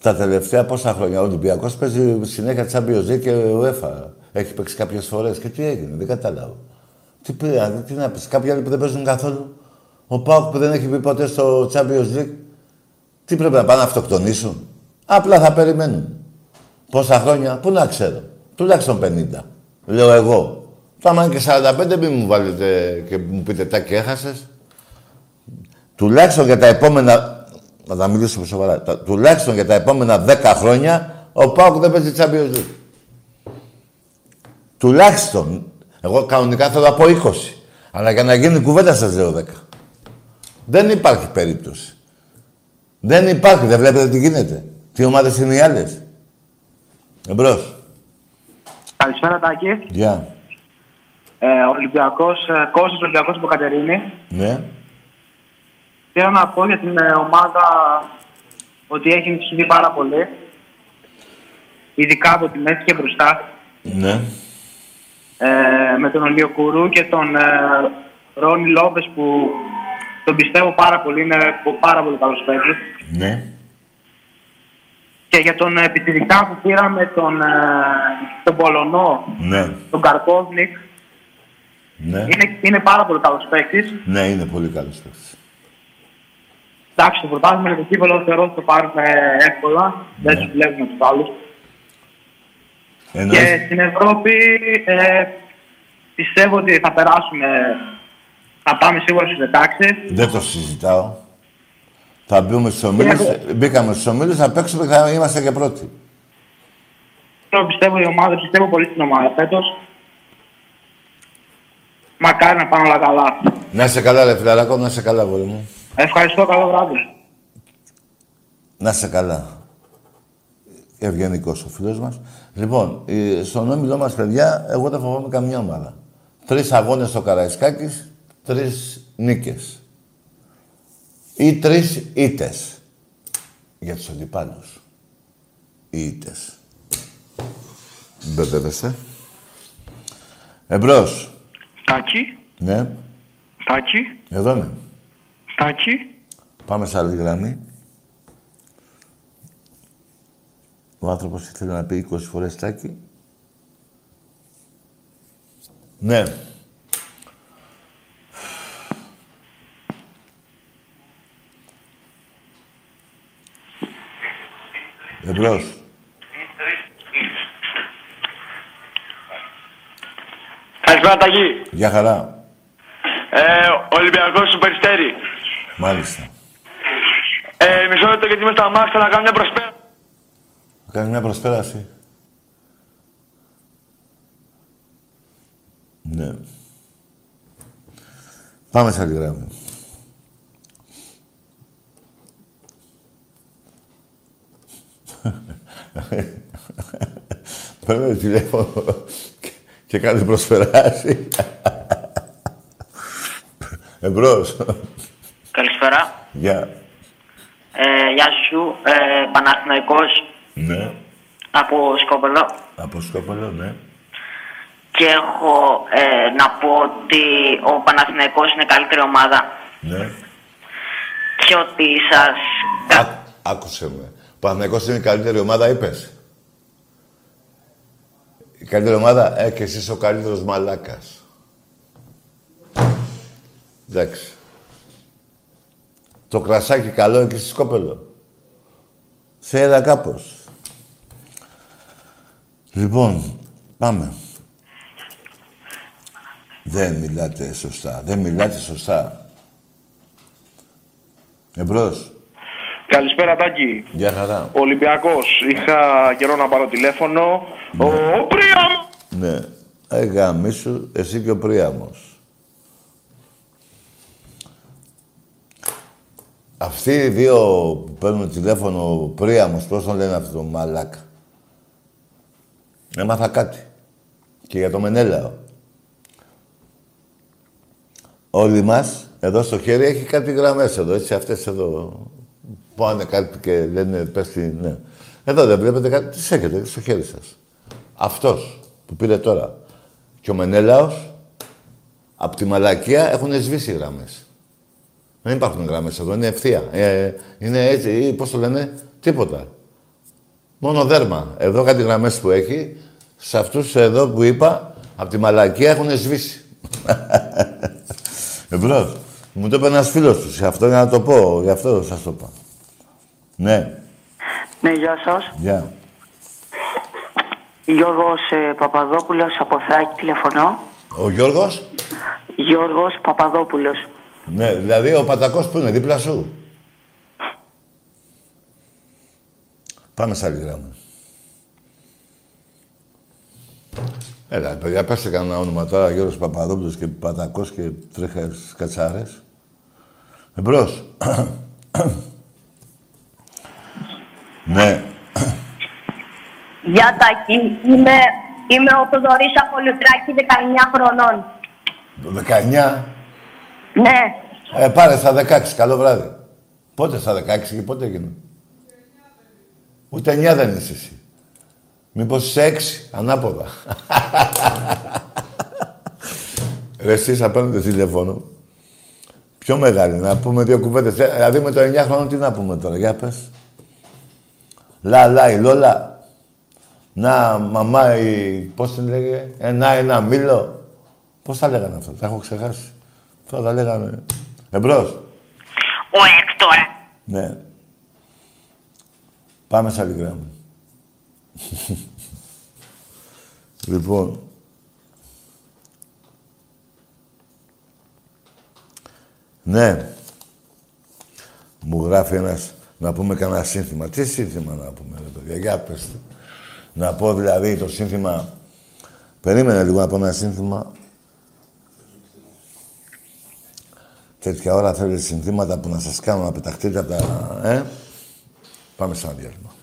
Τα τελευταία πόσα χρόνια ο Ολυμπιακός παίζει συνέχεια Champions League και UEFA. Έχει παίξει κάποιες φορές. Και τι έγινε, δεν κατάλαβα. Τι πήραν, τι να πεις, κάποιοι άλλοι που δεν παίζουν καθόλου. Ο Πάουκ που δεν έχει μπει ποτέ στο Champions League. Τι πρέπει να πάνε να αυτοκτονήσουν; Απλά θα περιμένουν. Πόσα χρόνια, πού να ξέρω. Τουλάχιστον 50. Λέω εγώ. Το άμα είναι και 45 μην μου βάλετε και μου πείτε τα και έχασες. Τουλάχιστον για τα επόμενα... Να τα μιλήσουμε σοβαρά. Τα- Τουλάχιστον για τα επόμενα 10 χρόνια ο Πάουκ δεν παίζει Champions League. Τουλάχιστον. Εγώ κανονικά θέλω να πω 20. Αλλά για να γίνει κουβέντα σας λέω 10. Δεν υπάρχει περίπτωση. Δεν υπάρχει. Δεν βλέπετε τι γίνεται. Τι ομάδες είναι οι άλλες. Εμπρός. Καλησπέρα, Τάκη. Γεια. Ε, Ολυμπιακός, ε, Κώστας Ολυμπιακός από Κατερίνη. Ναι. Θέλω να πω για την ε, ομάδα ότι έχει ενισχυθεί πάρα πολύ. Ειδικά από τη μέση και μπροστά. Ναι. Ε, με τον Ολίο Κουρού και τον ε, Ρόνι Λόπες που τον πιστεύω πάρα πολύ. Είναι πάρα πολύ καλός παίκτης. Ναι. Και για τον επιθυμητά που πήραμε τον, ε, τον Πολωνό, Ναι. τον Καρκόβνικ, Ναι. είναι, είναι πάρα πολύ καλός παίκτης. Ναι, είναι πολύ καλός παίκτης. Εντάξει, το πρωτάθλημα και το κύπελο θεωρώ ότι το πάρουμε εύκολα. Δεν τους βλέπουμε τους άλλους. Εννοείς... Και στην Ευρώπη ε, πιστεύω ότι θα περάσουμε. Θα πάμε σίγουρα στους 16. Δεν το συζητάω. Θα μπούμε στους ομίλους, μπήκαμε στους ομίλους, θα παίξουμε και θα είμαστε και πρώτοι. Τώρα πιστεύω η ομάδα, πιστεύω πολύ στην ομάδα φέτος. Μακάρι να πάνε όλα καλά. Να είσαι καλά, ρε φιλαράκο, να είσαι καλά, γόρι μου. Ευχαριστώ, καλό βράδυ. Να είσαι καλά. Ευγενικός ο φίλος μας. Λοιπόν, ε, στον όμιλό μα, παιδιά, εγώ δεν φοβάμαι καμιά ομάδα. Τρεις αγώνες στο Καραϊσκάκης, τρεις νίκες. Ή τρεις ήττες. Για τους αντιπάλους. Οι ήττες. Μπερδεύεστε. Εμπρό. Τάκη, Ναι, Τάκη, εδώ είμαι. Τάκη. Πάμε σε άλλη γραμμή. Ο άνθρωπος ήθελε να πει 20 φορές τάκι. Ναι. Εμπρός. Καλησπέρα, Ταγί. Γεια χαρά. Ε, Ολυμπιακός σου Περιστέρη. Μάλιστα. Ε, μισό λεπτό γιατί είμαι στα μάξα να κάνω μια προσπέρα. Θα κάνει μια προσπέραση. Ναι. Πάμε σε άλλη γράμμη. Παίρνω τηλέφωνο και- και κάνει προσπεράσει. Εμπρός. Καλησπέρα. Γεια. Ε, γεια σου. Ε, Παναθηναϊκός Ναι. από Σκόπελο. Από Σκόπελο, ναι. Και έχω ε, να πω ότι ο Παναθηναϊκός είναι καλύτερη ομάδα Ναι. και ότι σας... Ά- άκουσε με. Ο Παναθηναϊκός είναι η καλύτερη ομάδα, είπες. Η καλύτερη ομάδα, ε, και εσύ είσαι ο καλύτερος μαλάκας. Εντάξει. Το κρασάκι καλό είναι και στη Σκόπελο. Σε είδα κάπως. Λοιπόν, πάμε. Δεν μιλάτε σωστά. Δεν μιλάτε σωστά. Εμπρός. Καλησπέρα, Τάκη. Γεια χαρά. Ολυμπιακός. Είχα καιρό να πάρω τηλέφωνο. Ο Πρίαμ! Ναι. Ε, γαμίσου, εσύ και ο Πρίαμος. Αυτοί οι δύο που παίρνουν τηλέφωνο, ο Πρίαμος, πώς τον λένε αυτό το μαλάκα; Έμαθα κάτι. Και για το Μενέλαο. Όλοι μας, εδώ στο χέρι, έχει κάτι γραμμές εδώ, έτσι, αυτές εδώ. Πάνε κάτι και λένε, πες τι, ναι. Εδώ δεν βλέπετε κάτι, τις έχετε στο χέρι σας. Αυτός που πήρε τώρα. Και ο Μενέλαος, από τη μαλακία έχουν σβήσει οι γραμμές. Δεν υπάρχουν γραμμές εδώ, είναι ευθεία. Ε, είναι έτσι, ή πώς το λένε, τίποτα. Μόνο δέρμα. Εδώ κάτι γραμμές που έχει, σε αυτούς εδώ που είπα, από τη μαλακία έχουν σβήσει. Εμπρός. Μου το είπε ένας φίλος τους. Σε αυτό για να το πω. Γι' αυτό σας το είπα. Ναι. Ναι, γεια σας. Γεια. Γιώργος ε, Παπαδόπουλος από Θράκη τηλεφωνώ. Ο Γιώργος; Γιώργος Παπαδόπουλος. Ναι, δηλαδή ο Πατακός που είναι δίπλα σου. Πάμε σε άλλη γράμμα. Έλα, παιδιά, πέστε κανένα όνομα τώρα, Γιώργος Παπαδόπουλος και Πατακός και τρέχα κατσάρες. Εμπρός. ναι. Γεια Τάκη, είμαι, είμαι ο Θοδωρής από Λουτράκη, 19 χρονών. Το 19. Ναι, Ε, πάρε στα 16. Καλό βράδυ. Πότε στα 16 και πότε έγινε; Ούτε 9 δεν είσαι εσύ. Μήπως είσαι 6, ανάποδα. Ρε εσείς θα παίρνετε τηλέφωνο. Πιο μεγάλη, να πούμε δύο κουβέντες. Ε, Δηλαδή με το 9 χρόνο τι να πούμε τώρα, για πες. Λα, λα, η Λόλα. Να, μαμά, η... πώς την λέγε, ένα, ένα μήλο. Πώς τα λέγανε αυτά, τα έχω ξεχάσει. Τώρα τα λέγανε. Εμπρός. Ο Έκτορα. Ναι. Πάμε σε άλλη γράμμα. Λοιπόν. Ναι. Μου γράφει ένας να πούμε κανένα σύνθημα. Τι σύνθημα να πούμε, ρε παιδιά, για πες το. Να πω δηλαδή το σύνθημα... Περίμενε λίγο να πω ένα σύνθημα. Τέτοια ώρα θέλετε συνθήματα που να σας κάνω να πεταχτείτε από τα... Ε; Πάμε σε ένα διάλειμμα.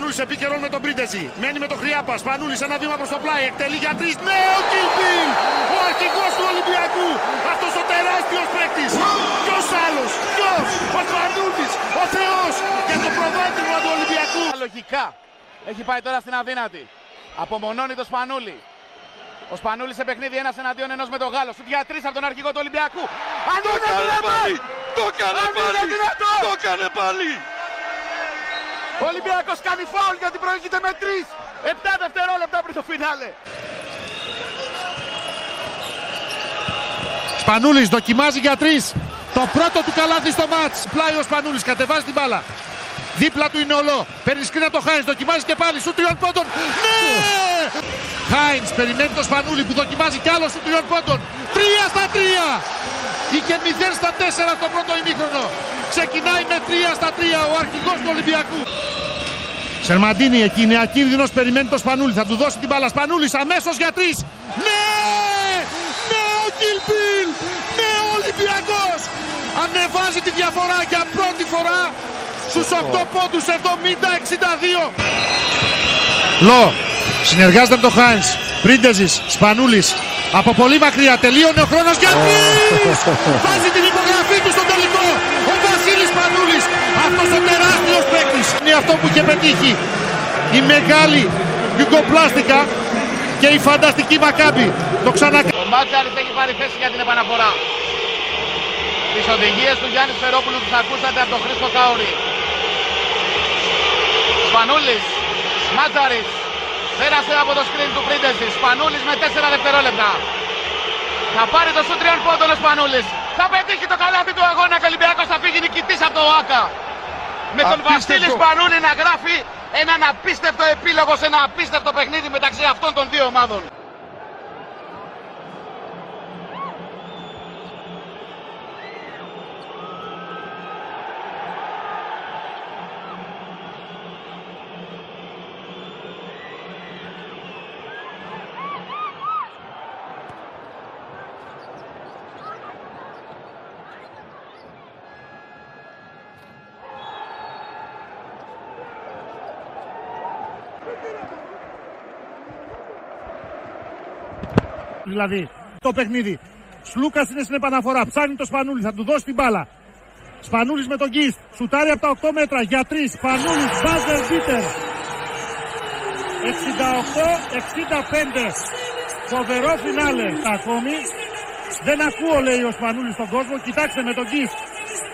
Σπανούλης επικαιρών με τον Πρίντεζη. Μένει με τον Χρειάπα. Σπανούλης ένα βήμα προς το πλάι. Εκτελεί για τρεις. Ναι, ο Κιλπίλ. Ο αρχηγός του Ολυμπιακού. Αυτός ο τεράστιος παίκτης. Ποιος άλλος. Ποιος. Ο Σπανούλης. Ο Θεός. Για το προβάδισμα του Ολυμπιακού. Λογικά. Έχει πάει τώρα στην αδύνατη. Απομονώνει το Σπανούλη. Ο Σπανούλης σε παιχνίδι ένας εναντίον ενός με τον Γάλλο. Σου για τρεις από τον αρχηγό του Ολυμπιακού. Αν Το είναι έκανε δυνατόν! πάλι! Το έκανε Αν είναι πάλι! δυνατόν! Το έκανε πάλι! Ο Ολυμπιακός κάνει φάουλ γιατί προηγείται με 3. 7 δευτερόλεπτα πριν το φινάλε. Σπανούλης δοκιμάζει για τρεις. Το πρώτο του καλάθι στο μάτς. Πλάι ο Σπανούλης, κατεβάζει την μπάλα. Δίπλα του είναι ολό. Παίρνει σκρίνα το Χάινς, δοκιμάζει και πάλι. Σου τριών πόντων. Ναι! Χάινς περιμένει το Σπανούλη που δοκιμάζει κι άλλο σου τριών πόντων. Τρία στα τρία. Είχε 0 στα 4 στο πρώτο ημίχρονο. Ξεκινάει με 3 στα 3 ο αρχηγός του Ολυμπιακού. Σερμαντίνη εκεί είναι ακίνδυνος, περιμένει το Σπανούλη. Θα του δώσει την μπάλα. Σπανούλης αμέσως για τρεις. Ναι! Ναι ο Κιλπίλ! Ναι ο Ολυμπιακός! Ανεβάζει τη διαφορά για πρώτη φορά στους 8 πόντους 70-62. Λο, συνεργάζεται με τον Χάινς. Πρίντεζης, Σπανούλης. Από πολύ μακριά τελείωνε ο χρόνος για τρεις! Βάζει την υπογραφή του στο τελικό. Ο Βασίλης Σπανούλης. Αυτός ο τεράστιος παίκτης. Είναι αυτό που είχε πετύχει. Η μεγάλη Γιουγκοπλάστικα και η φανταστική Μακάμπη. Το ξανακάνει. Ο Μάτζαρης έχει πάρει θέση για την επαναφορά. Τις οδηγίες του Γιάννης Φερόπουλου τις ακούσατε από τον Χρήστο Κάουρη. Σπανούλης, Μάτζαρης, πέρασε από το σκριν του Πρίντεζης. Σπανούλης με 4 δευτερόλεπτα. Θα πάρει το σου τριών πόντων ο Σπανούλης. Θα πετύχει το καλάθι του αγώνα και ο Ολυμπιακός θα φύγει νικητής από το ΆΚΑ. Με τον Απίστευτο. Βασίλης Σπανούλη να γράφει έναν απίστευτο επίλογο σε ένα απίστευτο παιχνίδι μεταξύ αυτών των δύο ομάδων. Δηλαδή το παιχνίδι. Σλούκας είναι στην επαναφορά. Ψάχνει το Σπανούλης, θα του δώσει την μπάλα. Σπανούλης με τον Γκίστ. Σουτάρει από τα 8 μέτρα για 3. Σπανούλης, μπάζερ μπίτερ. 68-65. Φοβερό φινάλε ακόμη. Δεν ακούω λέει ο Σπανούλης στον κόσμο. Κοιτάξτε με τον Γκίστ.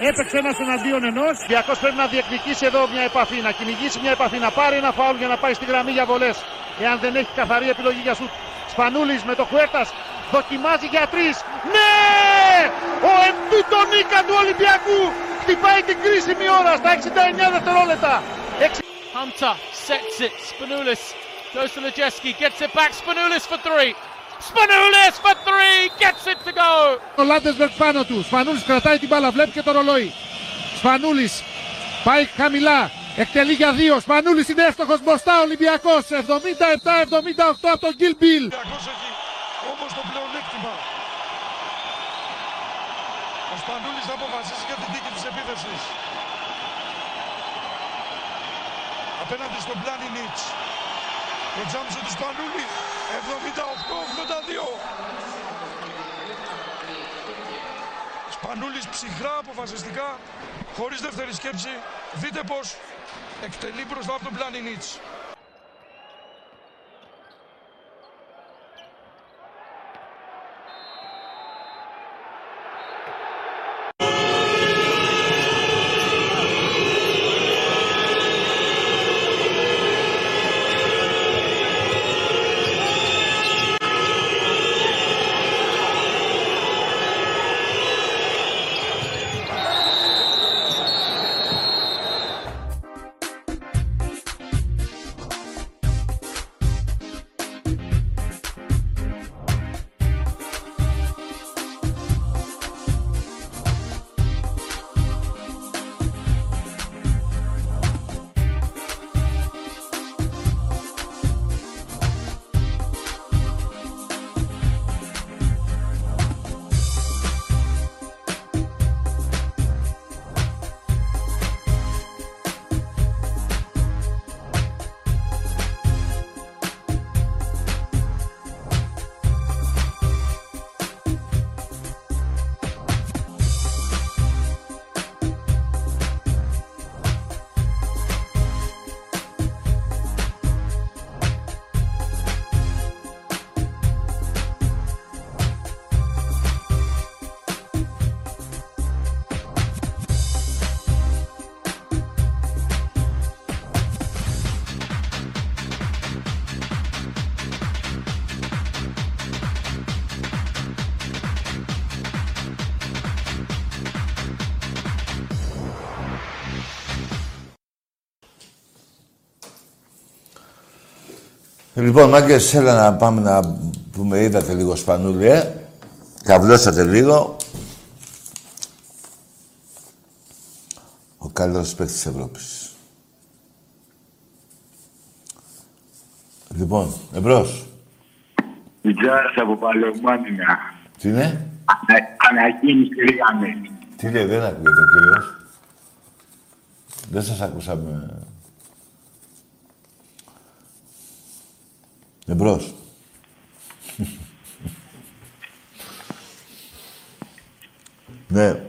Έπαιξε ένας εναντίον ενός. Διακός πρέπει να διεκδικήσει εδώ μια επαφή, να κυνηγήσει μια επαφή, να πάρει ένα φάουλ για να πάει στη γραμμή για βολές. Εάν δεν έχει καθαρή επιλογή για σουτ. Σπανούλης με το Χουέρτας δοκιμάζει για τρεις. Ναι! Ο εμπίτο νίκα του Ολυμπιακού χτυπάει την κρίσιμη ώρα στα 69 δευτερόλεπτα. Hunter sets it. Spanoulis goes to Lojeski, gets it back. Spanoulis for three. Spanoulis for three, gets it to go. Ο Λάντεσμπεργκ πάνω του. Σπανούλης κρατάει την μπάλα, βλέπει και το ρολόι. Σπανούλης πάει χαμηλά. Εκτελεί για δύο. Σπανούλης είναι εύστοχος μπροστά. Ολυμπιακός 77-78 από τον Γκίλ Μπιλ. Όμως το πλεονέκτημα. Ο Σπανούλης θα αποφασίσει για την τίκη της επίθεσης. Απέναντι στον Πλάνι Νίτς. Το τζάμψο του Σπανούλη 78-82. Σπανούλης ψυχρά αποφασιστικά, χωρίς δεύτερη σκέψη. Δείτε πως εκτελεί μπροστά από τον Πλάνι Λοιπόν, μάγκες, έλα να πάμε να πούμε, είδατε λίγο σπανούλι, ε. Καβλώσατε λίγο. Ο καλύτερος παίκτης της Ευρώπης. Λοιπόν, εμπρός. Τζάρας από Παλαιομάνινα. Τι είναι; Ανακοίνηση Ρίγανη. Τι λέει, δεν ακούγεται ο κύριος. Δεν σας ακούσαμε. Εμπρός. ναι.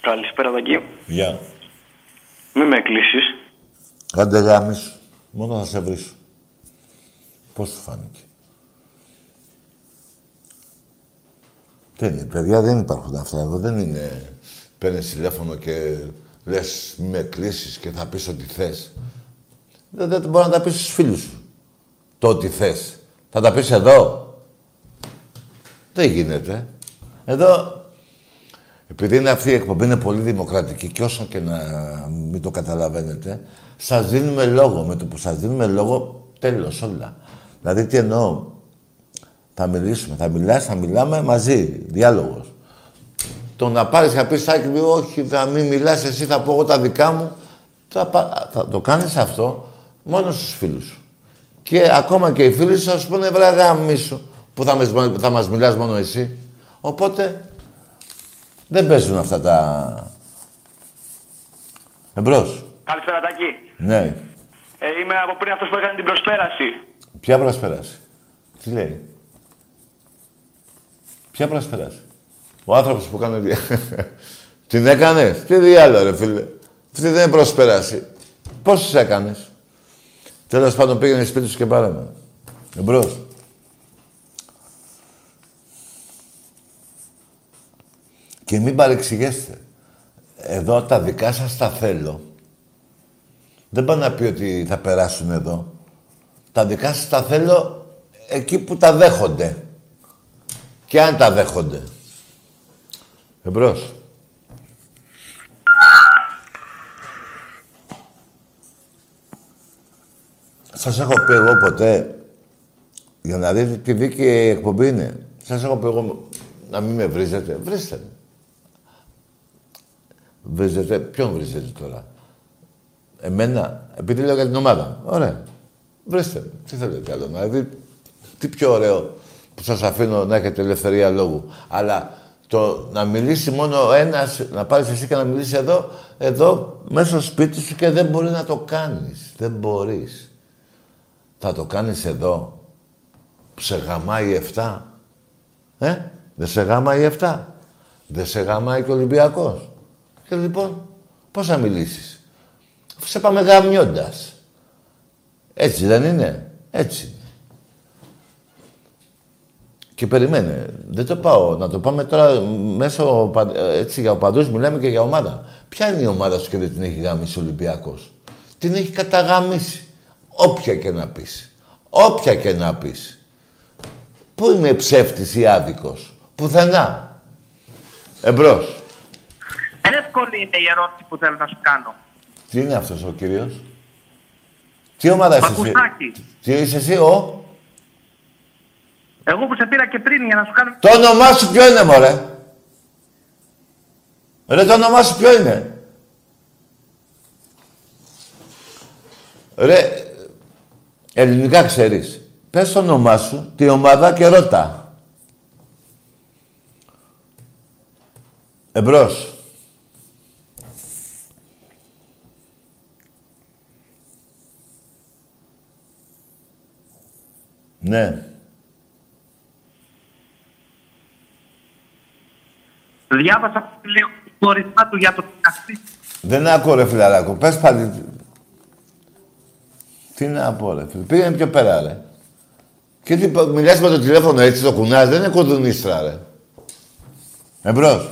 Καλησπέρα, Δακή. Γεια. Μη με κλείσεις. Κάντε γάμις. Μόνο θα σε βρίσω. Πώς σου φάνηκε. Δεν είναι, παιδιά, δεν υπάρχουν αυτά εδώ. Δεν είναι... Παίρνεις τηλέφωνο και λες μη με κλείσεις και θα πεις ό,τι θες. Δεν, δεν μπορεί να τα πεις στους φίλους σου. Το ό,τι θες. Θα τα πεις εδώ. Δεν γίνεται. Εδώ, επειδή είναι αυτή η εκπομπή είναι πολύ δημοκρατική και όσο και να μην το καταλαβαίνετε, σας δίνουμε λόγο. Με το που σας δίνουμε λόγο, τέλος όλα. Δηλαδή, τι εννοώ. Θα μιλήσουμε, θα μιλάς, θα μιλάμε μαζί. Διάλογος. Το να πάρεις και πεις, Σάκη μου, όχι, θα μην μιλάς, εσύ θα πω εγώ τα δικά μου. Θα, πα- θα το κάνεις αυτό μόνο στους φίλους σου. Και ακόμα και οι φίλοι σου θα σου πούνε, βρε γαμίσου, που θα, μας- θα μας μιλάς μόνο εσύ. Οπότε, δεν παίζουν αυτά τα... Εμπρός. Καλησπέρα, Τάκη. Ναι. Ε, είμαι από πριν αυτός που έκανε την προσπέραση. Ποια προσπέραση; Τι λέει; Ποια προσπέραση; Ο άνθρωπος που κάνει... δια- Την έκανες; Τι διάλογο ρε φίλε. Αυτή δεν είναι προσπέραση. Πώς τις έκανες; Τέλος πάντων πήγαινε σπίτι σου και πάρε με. Εμπρός. Και μην παρεξηγέστε. Εδώ τα δικά σας τα θέλω. Δεν πάει να πει ότι θα περάσουν εδώ. Τα δικά σας τα θέλω εκεί που τα δέχονται. Και αν τα δέχονται. Εμπρός. Σας έχω πει εγώ ποτέ, για να δείτε τι δίκαιη εκπομπή είναι. Σας έχω πει εγώ να μην με βρίζετε. Βρίστε με. Βρίζετε. Ποιον βρίζετε τώρα; Εμένα; Επειδή λέω για την ομάδα μου. Ωραία. Βρίστε με. Τι θέλετε άλλο. Δηλαδή, τι πιο ωραίο που σας αφήνω να έχετε ελευθερία λόγου. Αλλά το να μιλήσει μόνο ένας, να πάρεις εσύ και να μιλήσει εδώ, εδώ μέσα στο σπίτι σου και δεν μπορεί να το κάνεις. Δεν μπορείς. Θα το κάνεις εδώ, που σε γαμάει 7. Ε, δεν σε γαμάει 7. Δεν σε γαμάει και ο Ολυμπιακός. Και λοιπόν, πώς θα μιλήσεις; Αφού σε πάμε γαμιώντας. Έτσι δεν είναι; Έτσι είναι. Και περιμένε. Δεν το πάω. Να το πάμε τώρα μέσω πα- έτσι για οπαδούς μιλάμε και για ομάδα. Ποια είναι η ομάδα σου και δεν την έχει γαμίσει ο Ολυμπιακός; Την έχει καταγαμίσει. Όποια και να πεις. Όποια και να πεις. Πού είναι ψεύτης ή άδικος. Πουθενά. Εμπρός. Εύκολη είναι η ερώτηση που θέλω να σου κάνω. Τι είναι αυτός ο κύριος; Τι ομάδα είσαι εσύ; Πακουσάκη. Τι είσαι εσύ, ο; Εγώ που σε πήρα και πριν για να σου κάνω... Το όνομά σου ποιο είναι, μωρέ; Ρε, το όνομά σου ποιο είναι; Ρε, ελληνικά ξέρεις. Πες το όνομά σου, τη ομάδα και ρώτα. Εμπρός. Ναι. Διάβασα λίγο το ορισμά του για το δικαστή. Δεν ακούω ρε φιλαράκο. Πες πάλι. Τι να πω ρε φίλε. Πήγαινε πιο πέρα ρε. Και τι πα- μιλάς με το τηλέφωνο έτσι το κουνάς. Δεν είναι κουδουνίστρα ρε. Εμπρός.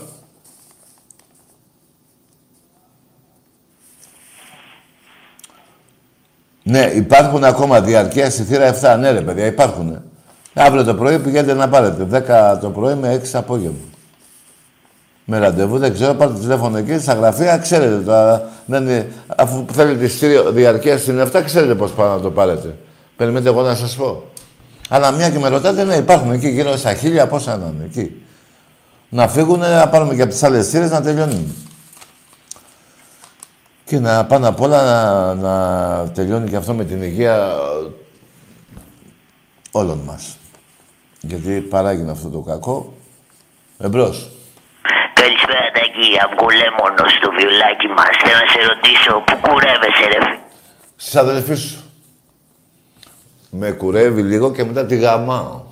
Ναι, υπάρχουν ακόμα διαρκεία στη θύρα 7. Ναι, ρε παιδιά, υπάρχουν. Αύριο το πρωί πηγαίνετε να πάρετε. 10 το πρωί με 6 το απόγευμα. Με ραντεβού, δεν ξέρω, πάρτε το τηλέφωνο εκεί στα γραφεία, ξέρετε τώρα. Δεν είναι, αφού θέλετε ειστήριο διαρκεία στην 7, ξέρετε πώς πάω να το πάρετε. Περιμένετε εγώ να σας πω. Αλλά μια και με ρωτάτε, ναι, υπάρχουν εκεί γύρω στα χίλια, πόσα να είναι εκεί. Να φύγουν, να πάρουμε και από τις άλλες θύρες να τελειώνουν. Και να πάνω απ' όλα να, να τελειώνει και αυτό με την υγεία όλων μας. Γιατί παράγει αυτό το κακό. Εμπρός. Καλησπέρα Τάκη, αυγολέμονος στο βιολάκι μας. Θέλω να σε ρωτήσω, πού κουρεύεσαι ρε φίλε. Στις αδελφοί σου. Με κουρεύει λίγο και μετά τη γαμάω.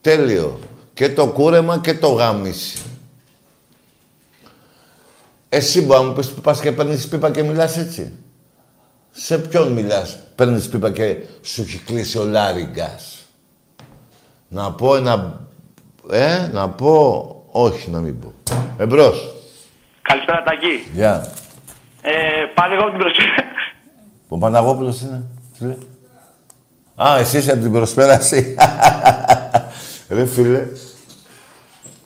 Τέλειο. Και το κούρεμα και το γάμιση. Εσύ μπορεί να μου πεις που πας και παίρνεις πίπα και μιλάς έτσι. Σε ποιον μιλάς, παίρνεις πίπα και σου έχει κλείσει ο Λάριγκας. Να πω ένα... Ε, να πω... Όχι, να μην πω. Εμπρός. Καλησπέρα Τάκη. Γεια. Ε, πάλι εγώ από την προσφύρα. Ο Παναγόπουλος είναι. τι λέει; Α, εσύ είσαι από την προσπέραση. Ρε φίλε,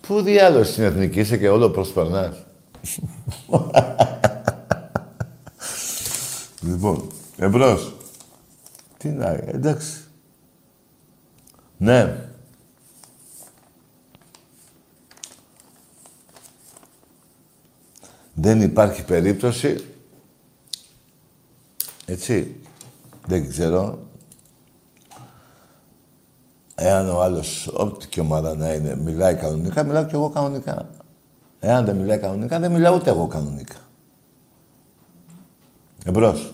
πού διάλογος στην εθνική είσαι και όλο προσπερνάς; λοιπόν, εμπρός. Τι να, εντάξει. Ναι. Δεν υπάρχει περίπτωση, έτσι, δεν ξέρω, εάν ο άλλος, ό,τι και ομάδα να είναι, μιλάει κανονικά, μιλάω κι εγώ κανονικά. Εάν δεν μιλάει κανονικά, δεν μιλάω ούτε εγώ κανονικά. Εμπρός.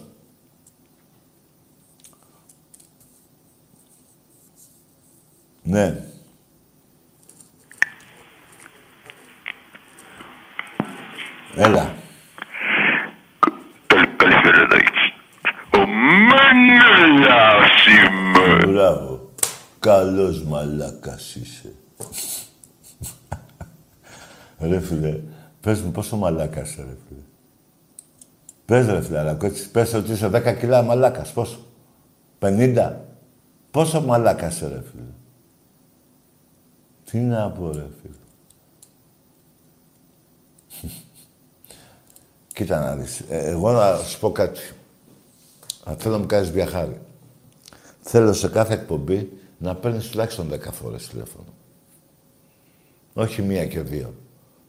Ναι. Έλα. Καλησπέρα, Τάκη. Ο Μανέλας είμαι. Μπράβο. Καλός μαλάκας είσαι. ρε φίλε, πες μου πόσο μαλάκας είσαι, ρε φίλε. Πες ρε φίλε, αλλά έτσι, πες ότι είσαι 10 κιλά μαλάκας. Πόσο. 50. Πόσο μαλάκας είσαι, ρε φίλε. Τι να πω, ρε φίλε. Κοίτα να δεις. Ε, εγώ να σου πω κάτι. Αν θέλω να μου κάνεις μια χάρη. Θέλω σε κάθε εκπομπή να παίρνεις τουλάχιστον 10 φορές τηλέφωνο. Όχι μία και δύο.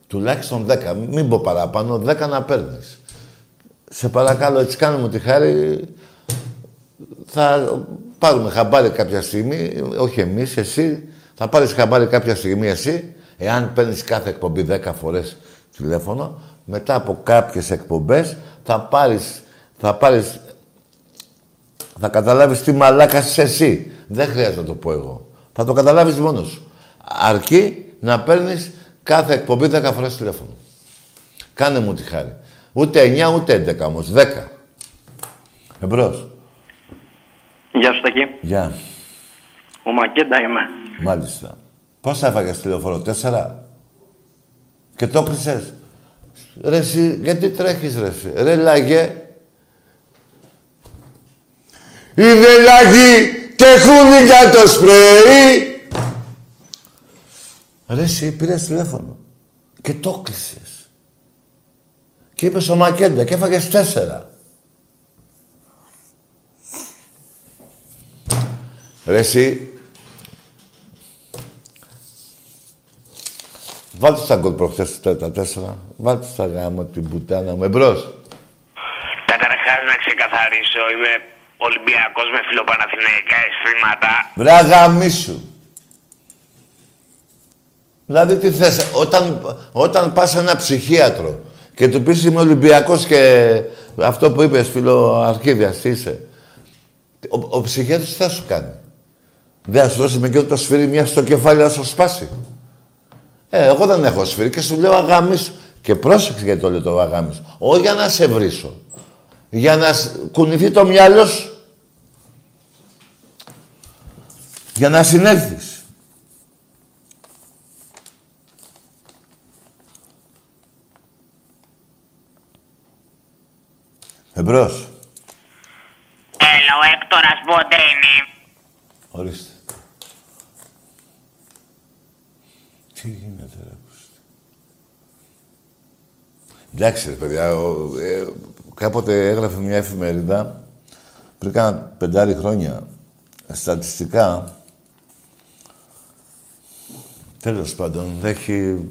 Τουλάχιστον 10. Μην πω παραπάνω, 10 να παίρνεις. Σε παρακαλώ, έτσι κάνουμε τη χάρη. Θα πάρουμε χαμπάρι κάποια στιγμή, όχι εμείς, εσύ. Θα πάρεις χαμπάρι κάποια στιγμή εσύ, εάν παίρνεις κάθε εκπομπή 10 φορές τηλέφωνο, μετά από κάποιες εκπομπές θα πάρεις, θα πάρεις, θα καταλάβεις τι μαλάκας είσαι εσύ. Δεν χρειάζεται να το πω εγώ. Θα το καταλάβεις μόνος σου. Αρκεί να παίρνεις κάθε εκπομπή 10 φορές τηλέφωνο. Κάνε μου τη χάρη. Ούτε 9 ούτε 11 όμως. 10. Εμπρός. Γεια σου Τάκη. Γεια. Ο Μακέντα είμαι. Μάλιστα. Πόσα έφαγες τηλεφόρο, τέσσερα; Και το κλεισες. Ρε εσύ, γιατί τρέχεις ρε εσύ. Ρε λαγέ. Είναι λαγί και χούνικα το σπρέι. Ρε εσύ, πήρες τηλέφωνο. Και το κλεισες. Και είπες ο Μακέντα και έφαγες τέσσερα. Ρε εσύ, Βάλτε στα γκολ προχθές τα τέσσερα. Βάλτε στα γάμο την πουτάνα μου. Εμπρός. Καταρχάς να ξεκαθαρίσω, είμαι Ολυμπιακός με φιλοπαναθηναϊκά αισθήματα. Βράγα μίσου. Δηλαδή τι θες, όταν, όταν πας σε ένα ψυχίατρο και του πεις είμαι Ολυμπιακός και αυτό που είπες φίλο Αρκίδιας, τι είσαι. Ο, ο ψυχίατρος τι θα σου κάνει; Δεν θα σου δώσει με και το σφύρι μια στο κεφάλι να σου σπάσει. Ε, εγώ δεν έχω σφύρι και σου λέω αγάμις. Και πρόσεξε γιατί το λέω το αγάμις. Όχι για να σε βρίσω. Για να κουνηθεί το μυαλό σου. Για να συνέλθεις. Εμπρός. Έλα, ο Έκτορας Μποντένι. Ορίστε. Τι γίνεται, ρε Κωστή. Εντάξει, ρε παιδιά, ο, ε, κάποτε έγραφε μια εφημερίδα πριν κάνα πεντάρι χρόνια, στατιστικά, τέλος πάντων, δεν έχει...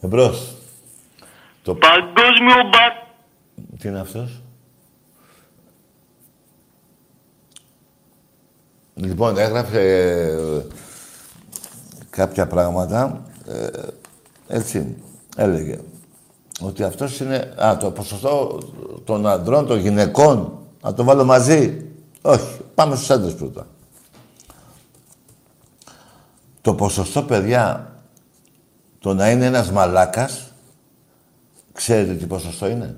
Εμπρός. Το... Παγκόσμιο μπα... Τι είναι αυτός; Λοιπόν, έγραφε ε, κάποια πράγματα, ε, έτσι, έλεγε ότι αυτός είναι, α, το ποσοστό των ανδρών, των γυναικών, να το βάλω μαζί. Όχι, πάμε στους άντρες πρώτα. Το ποσοστό, παιδιά, το να είναι ένας μαλάκας, ξέρετε τι ποσοστό είναι;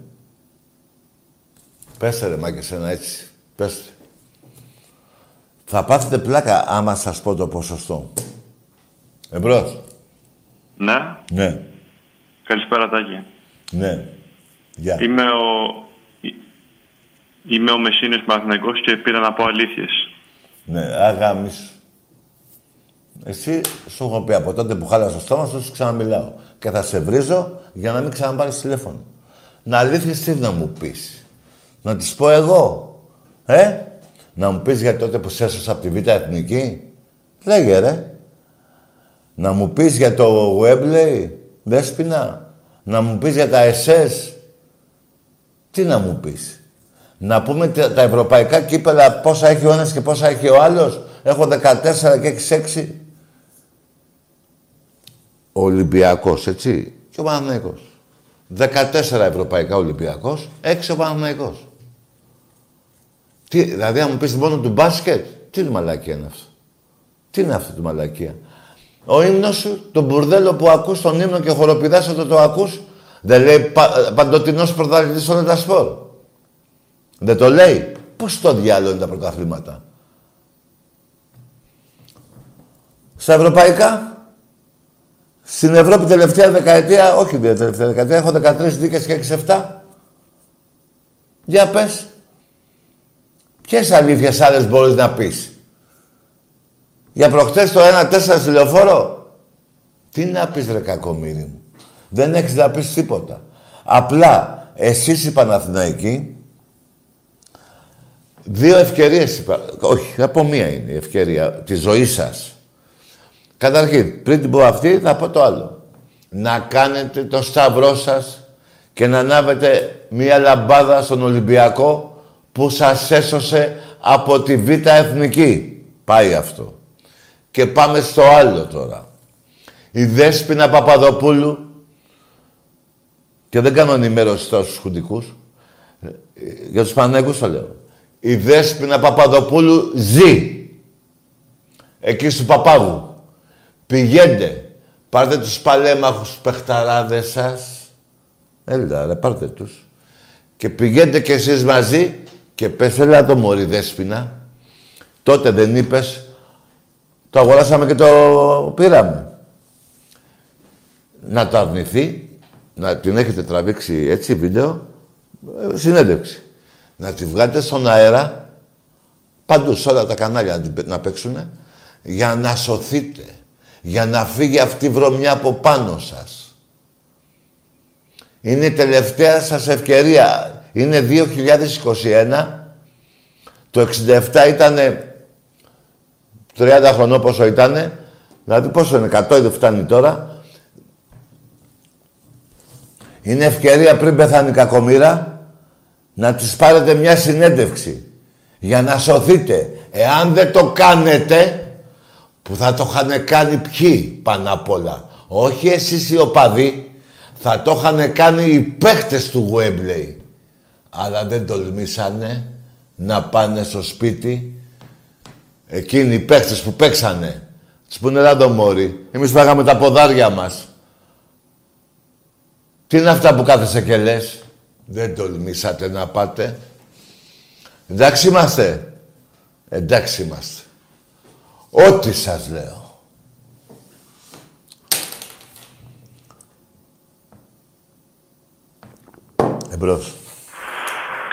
Πέστε ρε μάκες ένα έτσι. Πέστε. Θα πάθετε πλάκα άμα σας πω το ποσοστό. Εμπρός. Ναι. Ναι. Καλησπέρα Τάκη. Ναι. Γεια. Είμαι ο... Είμαι ο Μεσίνης Παναθηναϊκός και πήρα να πω αλήθειες. Ναι, αγάμις. Εσύ σου έχω πει από τότε που χάλασε το στόμα σου, σου ξαναμιλάω. Και θα σε βρίζω για να μην ξαναπάρεις τηλέφωνο. Να αλήθειες τι να μου πεις; Να τις πω εγώ; Ε, να μου πεις για τότε που σε έσωσα από τη Β' Εθνική; Λέγε ρε. Να μου πεις για το Webley, Δέσποινα; Να μου πεις για τα SS. Τι να μου πεις; Να πούμε τα τα ευρωπαϊκά κύπελα πόσα έχει ο ένας και πόσα έχει ο άλλος; Έχω 14 και έχεις 6. Ο Ολυμπιακός, έτσι. Και ο Παναθηναϊκός. 14 ευρωπαϊκά Ολυμπιακός, 6 ο Παναθηναϊκός. Τι, δηλαδή, αν μου πεις μόνο του μπάσκετ, τι μαλακία είναι αυτό; Τι είναι αυτή τη μαλακία; Ο ύμνος σου, το μπουρδέλο που ακούς τον ύμνο και χοροπηδάς όταν το ακούς, δεν λέει πα, παντοτινός πρωταθλητής στον τα σπορ. Δεν το λέει. Πώς το διάλογο είναι τα πρωταθλήματα. Στα ευρωπαϊκά, στην Ευρώπη τελευταία δεκαετία, όχι τελευταία δεκαετία, έχω 13 δίκες και 6-7. Για πες. Ποιες αλήθειες άλλες μπορείς να πεις; Για προχτές το 1-4 στη λεωφόρο. Τι να πεις ρε κακομύρι μου. Δεν έχεις να πεις τίποτα. Απλά εσείς οι Παναθηναϊκοί δύο ευκαιρίες είπα. Όχι, από μία είναι η ευκαιρία της ζωής σας. Καταρχήν, πριν την πω αυτή, θα πω το άλλο. Να κάνετε το σταυρό σας και να ανάβετε μία λαμπάδα στον Ολυμπιακό που σας έσωσε από τη Β' Εθνική. Πάει αυτό. Και πάμε στο άλλο τώρα. Η Δέσποινα Παπαδοπούλου και δεν κάνω ενημέρωση στους χουντικούς. Για τους Πανέγκους το λέω. Η Δέσποινα Παπαδοπούλου ζει. Εκεί στο Παπάγου. Πηγαίνετε. Πάρτε τους παλέμαχους παιχταράδες σας. Έλα ρε, πάρτε τους. Και πηγαίνετε κι εσείς μαζί και πες, έλα το μωρή Δέσποινα. Τότε δεν είπες, το αγοράσαμε και το πήραμε. Να το αρνηθεί, να την έχετε τραβήξει έτσι βίντεο, ε, συνέντευξη. Να τη βγάλετε στον αέρα, παντού σε όλα τα κανάλια να, την- να παίξουνε, για να σωθείτε. Για να φύγει αυτή η βρωμιά από πάνω σας. Είναι η τελευταία σας ευκαιρία. Είναι 2021. Το 67 ήτανε 30 χρονών πόσο ήτανε. Δηλαδή πόσο είναι, 100 δεν φτάνει τώρα. Είναι ευκαιρία πριν πεθάνει η κακομήρα να της πάρετε μια συνέντευξη για να σωθείτε. Εάν δεν το κάνετε, που θα το είχαν κάνει ποιοι πάνω απ' όλα. Όχι εσείς οι οπαδοί, θα το είχαν κάνει οι παίχτες του Γουέμπλεϊ. Αλλά δεν τολμήσανε να πάνε στο σπίτι εκείνοι οι παίχτες που παίξανε. Τους πούνε «Ελά μόρι, εμείς φάγαμε τα ποδάρια μας». Τι είναι αυτά που κάθεσαι και λες; Δεν τολμήσατε να πάτε. Εντάξει είμαστε. Εντάξει είμαστε. Ό,τι σας λέω. Εμπρός.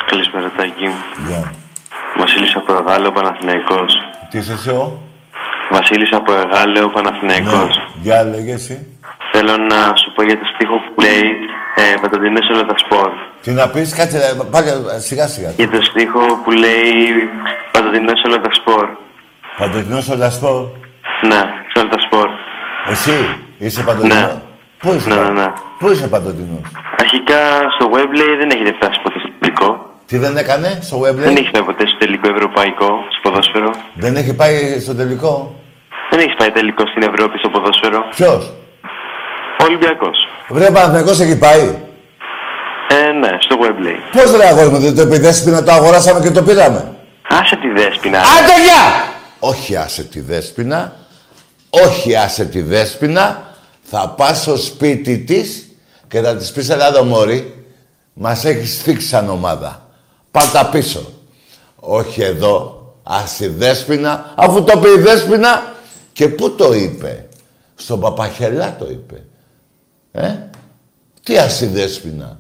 Καλησπέρα Τάκη. Γεια. Βασίλης από Εγάλεο Παναθηναϊκός. Τι είσαι εσύ ο; Βασίλης από Εγάλεο Παναθηναϊκός. Γεια λέγε εσύ. Θέλω να σου πω για το στίχο που λέει ε, «Παντοτινές όλα τα σπορ». Τι να πεις, κάτσε, ρε, πάλι σιγά σιγά. Για το στίχο που λέει Παντοτινός όλα τα σπορ. Παντοτινός όλα σπορ. Ναι, σε όλα τα σπορ. Εσύ είσαι παντοτινός. Ναι. Πού είσαι, Ναι, ναι, πα- ναι. Πού είσαι παντοτινός. Αρχικά στο web λέει δεν έχετε φτάσει ποτέ στο τελικό. Τι δεν έκανε στο web, Δεν έχει πάει ποτέ στο τελικό ευρωπαϊκό, στο ποδόσφαιρο; Δεν έχει πάει στο τελικό; Δεν έχει πάει τελικό στην Ευρώπη στο ποδόσφαιρο; Ποιος; Ο Ολυμπιακός. Βρε Παναθηναϊκός έχει πάει; Ε, ναι, στο web λέει. Πώς ρε αγόρι μου, δεν το επιδέσπινα, το αγοράσαμε και το πήραμε. Άσε τη δέσποινα. Άντε γεια! Όχι άσε τη δέσποινα, όχι άσε τη δέσποινα, θα πας στο σπίτι της και θα της πεις «Ελά εδώ μωρή, μας έχεις θίξει σαν ομάδα. Πάτα πίσω». Όχι εδώ, άσε τη δέσποινα, αφού το πει η δέσποινα και πού το είπε; Στον Παπαχελά το είπε. Ε, τι άσε τη δέσποινα;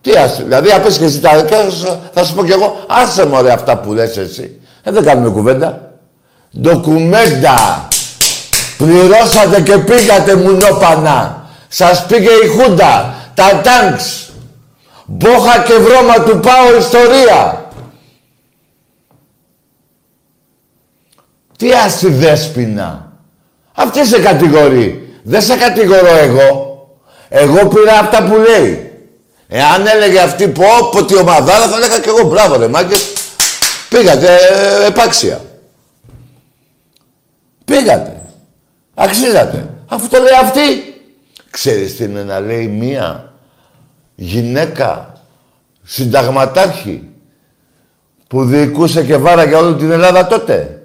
Τι άσε, δηλαδή αν πες και εσύ τα δικά σου, θα σου πω κι εγώ, άσε μωρέ αυτά που λες εσύ. Ε, δεν κάνουμε κουβέντα. Ντοκουμέντα. Πληρώσατε και πήγατε μουνόπανα. Σας πήγε η Χούντα, τα τάγκς. Μπόχα και βρώμα του πάω ιστορία. Τι άστη δέσποινα. Αυτή σε κατηγορεί. Δεν σε κατηγορώ εγώ. Εγώ πήρα αυτά που λέει. Εάν έλεγε αυτή πω, πω τι ομαδάρα, θα έλεγα και εγώ μπράβο ρε μάγκες. Πήγατε ε, επάξια. Πήγατε. Αξίζατε. Αφού το λέει αυτή. Ξέρεις τι είναι να λέει μία; Γυναίκα συνταγματάρχη που διοικούσε και βάρα για όλη την Ελλάδα τότε.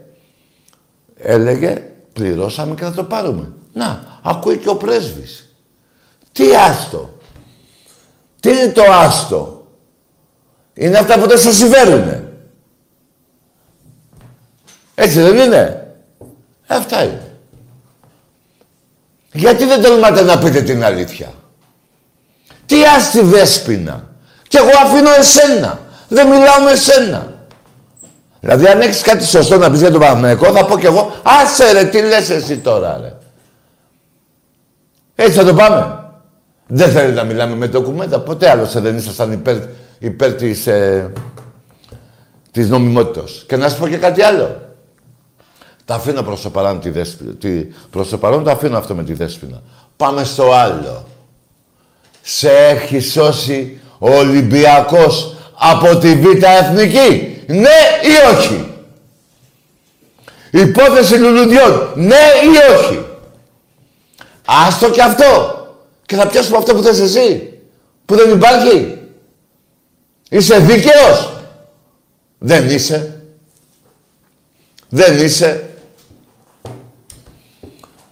Έλεγε πληρώσαμε και θα το πάρουμε. Να, ακούει και ο πρέσβης. Τι άστο. Τι είναι το άστο. Είναι αυτά που δεν σας συμφέρουνε. Έτσι δεν είναι. Ε, Αυτά είναι. Γιατί δεν τολμάτε να πείτε την αλήθεια. Τι άστη δέσποινα. Κι εγώ αφήνω εσένα. Δεν μιλάω με εσένα. Δηλαδή αν έχεις κάτι σωστό να πεις για τον Παναθηναϊκό θα πω κι εγώ άσε ρε τι λες εσύ τώρα ρε. Έτσι θα το πάμε. Δεν θέλετε να μιλάμε με ντοκουμέντα. Ποτέ άλλωστε δεν ήσασταν υπέρ, υπέρ της, ε, της νομιμότητας. Και να σας πω και κάτι άλλο. Τα αφήνω προς το παρόν τη δέσποινα. Τη, προς το παρόν το αφήνω αυτό με τη δέσποινα. Πάμε στο άλλο. Σε έχει σώσει ο Ολυμπιακός από τη Β' Εθνική. Ναι ή όχι; Υπόθεση λουλουδιών. Ναι ή όχι; Άστο και αυτό. Και θα πιάσουμε αυτό που θες εσύ. Που δεν υπάρχει. Είσαι δίκαιος. Δεν είσαι. Δεν είσαι.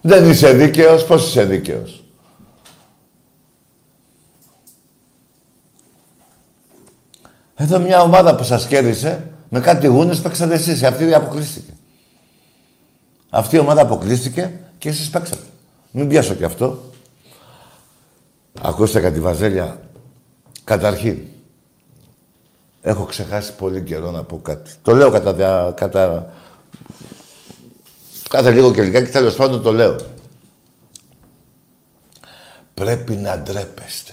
Δεν είσαι δίκαιος. Πώς είσαι δίκαιος; Εδώ μια ομάδα που σας κέρδισε, με κάτι γούνες παίξατε εσείς. Αυτή αποκλείστηκε. Αυτή η ομάδα αποκλείστηκε και εσείς παίξατε. Μην πιάσω και αυτό. Ακούστε κάτι Βαζέλια. Καταρχήν, έχω ξεχάσει πολύ καιρό να πω κάτι. Το λέω κατά, δια- κατά... Κάθε λίγο και λιγάκι, τέλος πάντων το λέω. Πρέπει να ντρέπεστε.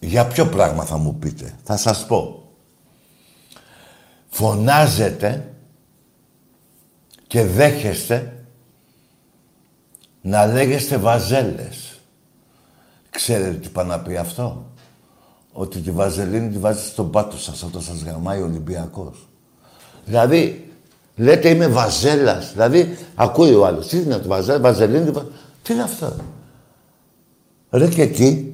Για ποιο πράγμα θα μου πείτε; Θα σας πω. Φωνάζετε και δέχεστε να λέγεστε βαζέλες. Ξέρετε τι πάει να πει αυτό; Ότι τη βαζελίνη τη βάζετε στον πάτο σας όταν σας γαμάει ο Ολυμπιακός. Δηλαδή, λέτε είμαι βαζέλας. Δηλαδή, ακούει ο άλλος. Τι είναι το βαζέλα, βαζελίνη, τη βα- τι είναι αυτό; Ρε και τι.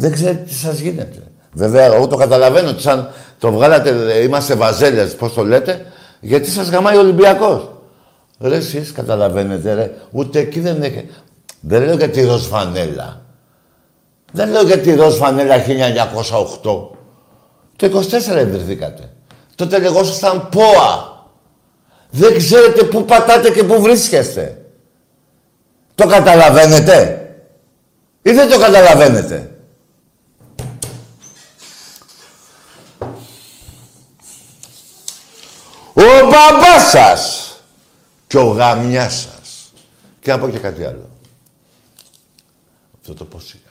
Δεν ξέρετε τι σας γίνεται. Βέβαια, εγώ το καταλαβαίνω ότι σαν το βγάλατε, ε, είμαστε βαζέλες, πώς το λέτε, γιατί σας γαμάει ο Ολυμπιακός. Ρε εσείς καταλαβαίνετε ρε, ούτε εκεί δεν έχει. Δεν λέω για τη ροζ φανέλα. Δεν λέω για τη ροζ φανέλα 1908. Το 24 ιδρυθήκατε. Τότε λεγόσασταν ΠΟΑ. Δεν ξέρετε πού πατάτε και πού βρίσκεστε. Το καταλαβαίνετε; Ή δεν το καταλαβαίνετε; Ο μπαμπάς σας και ο γαμιάς σας. Και να πω και κάτι άλλο. Αυτό το πω σιγά.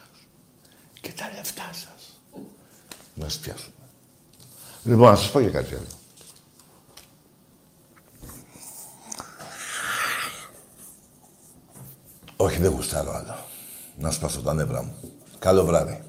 Και τα λεφτά σας. Να σε πιάσουμε. Λοιπόν, να σας πω και κάτι άλλο. Όχι, δεν γουστάρω άλλο. Να σπάσω τα νεύρα μου. Καλό βράδυ.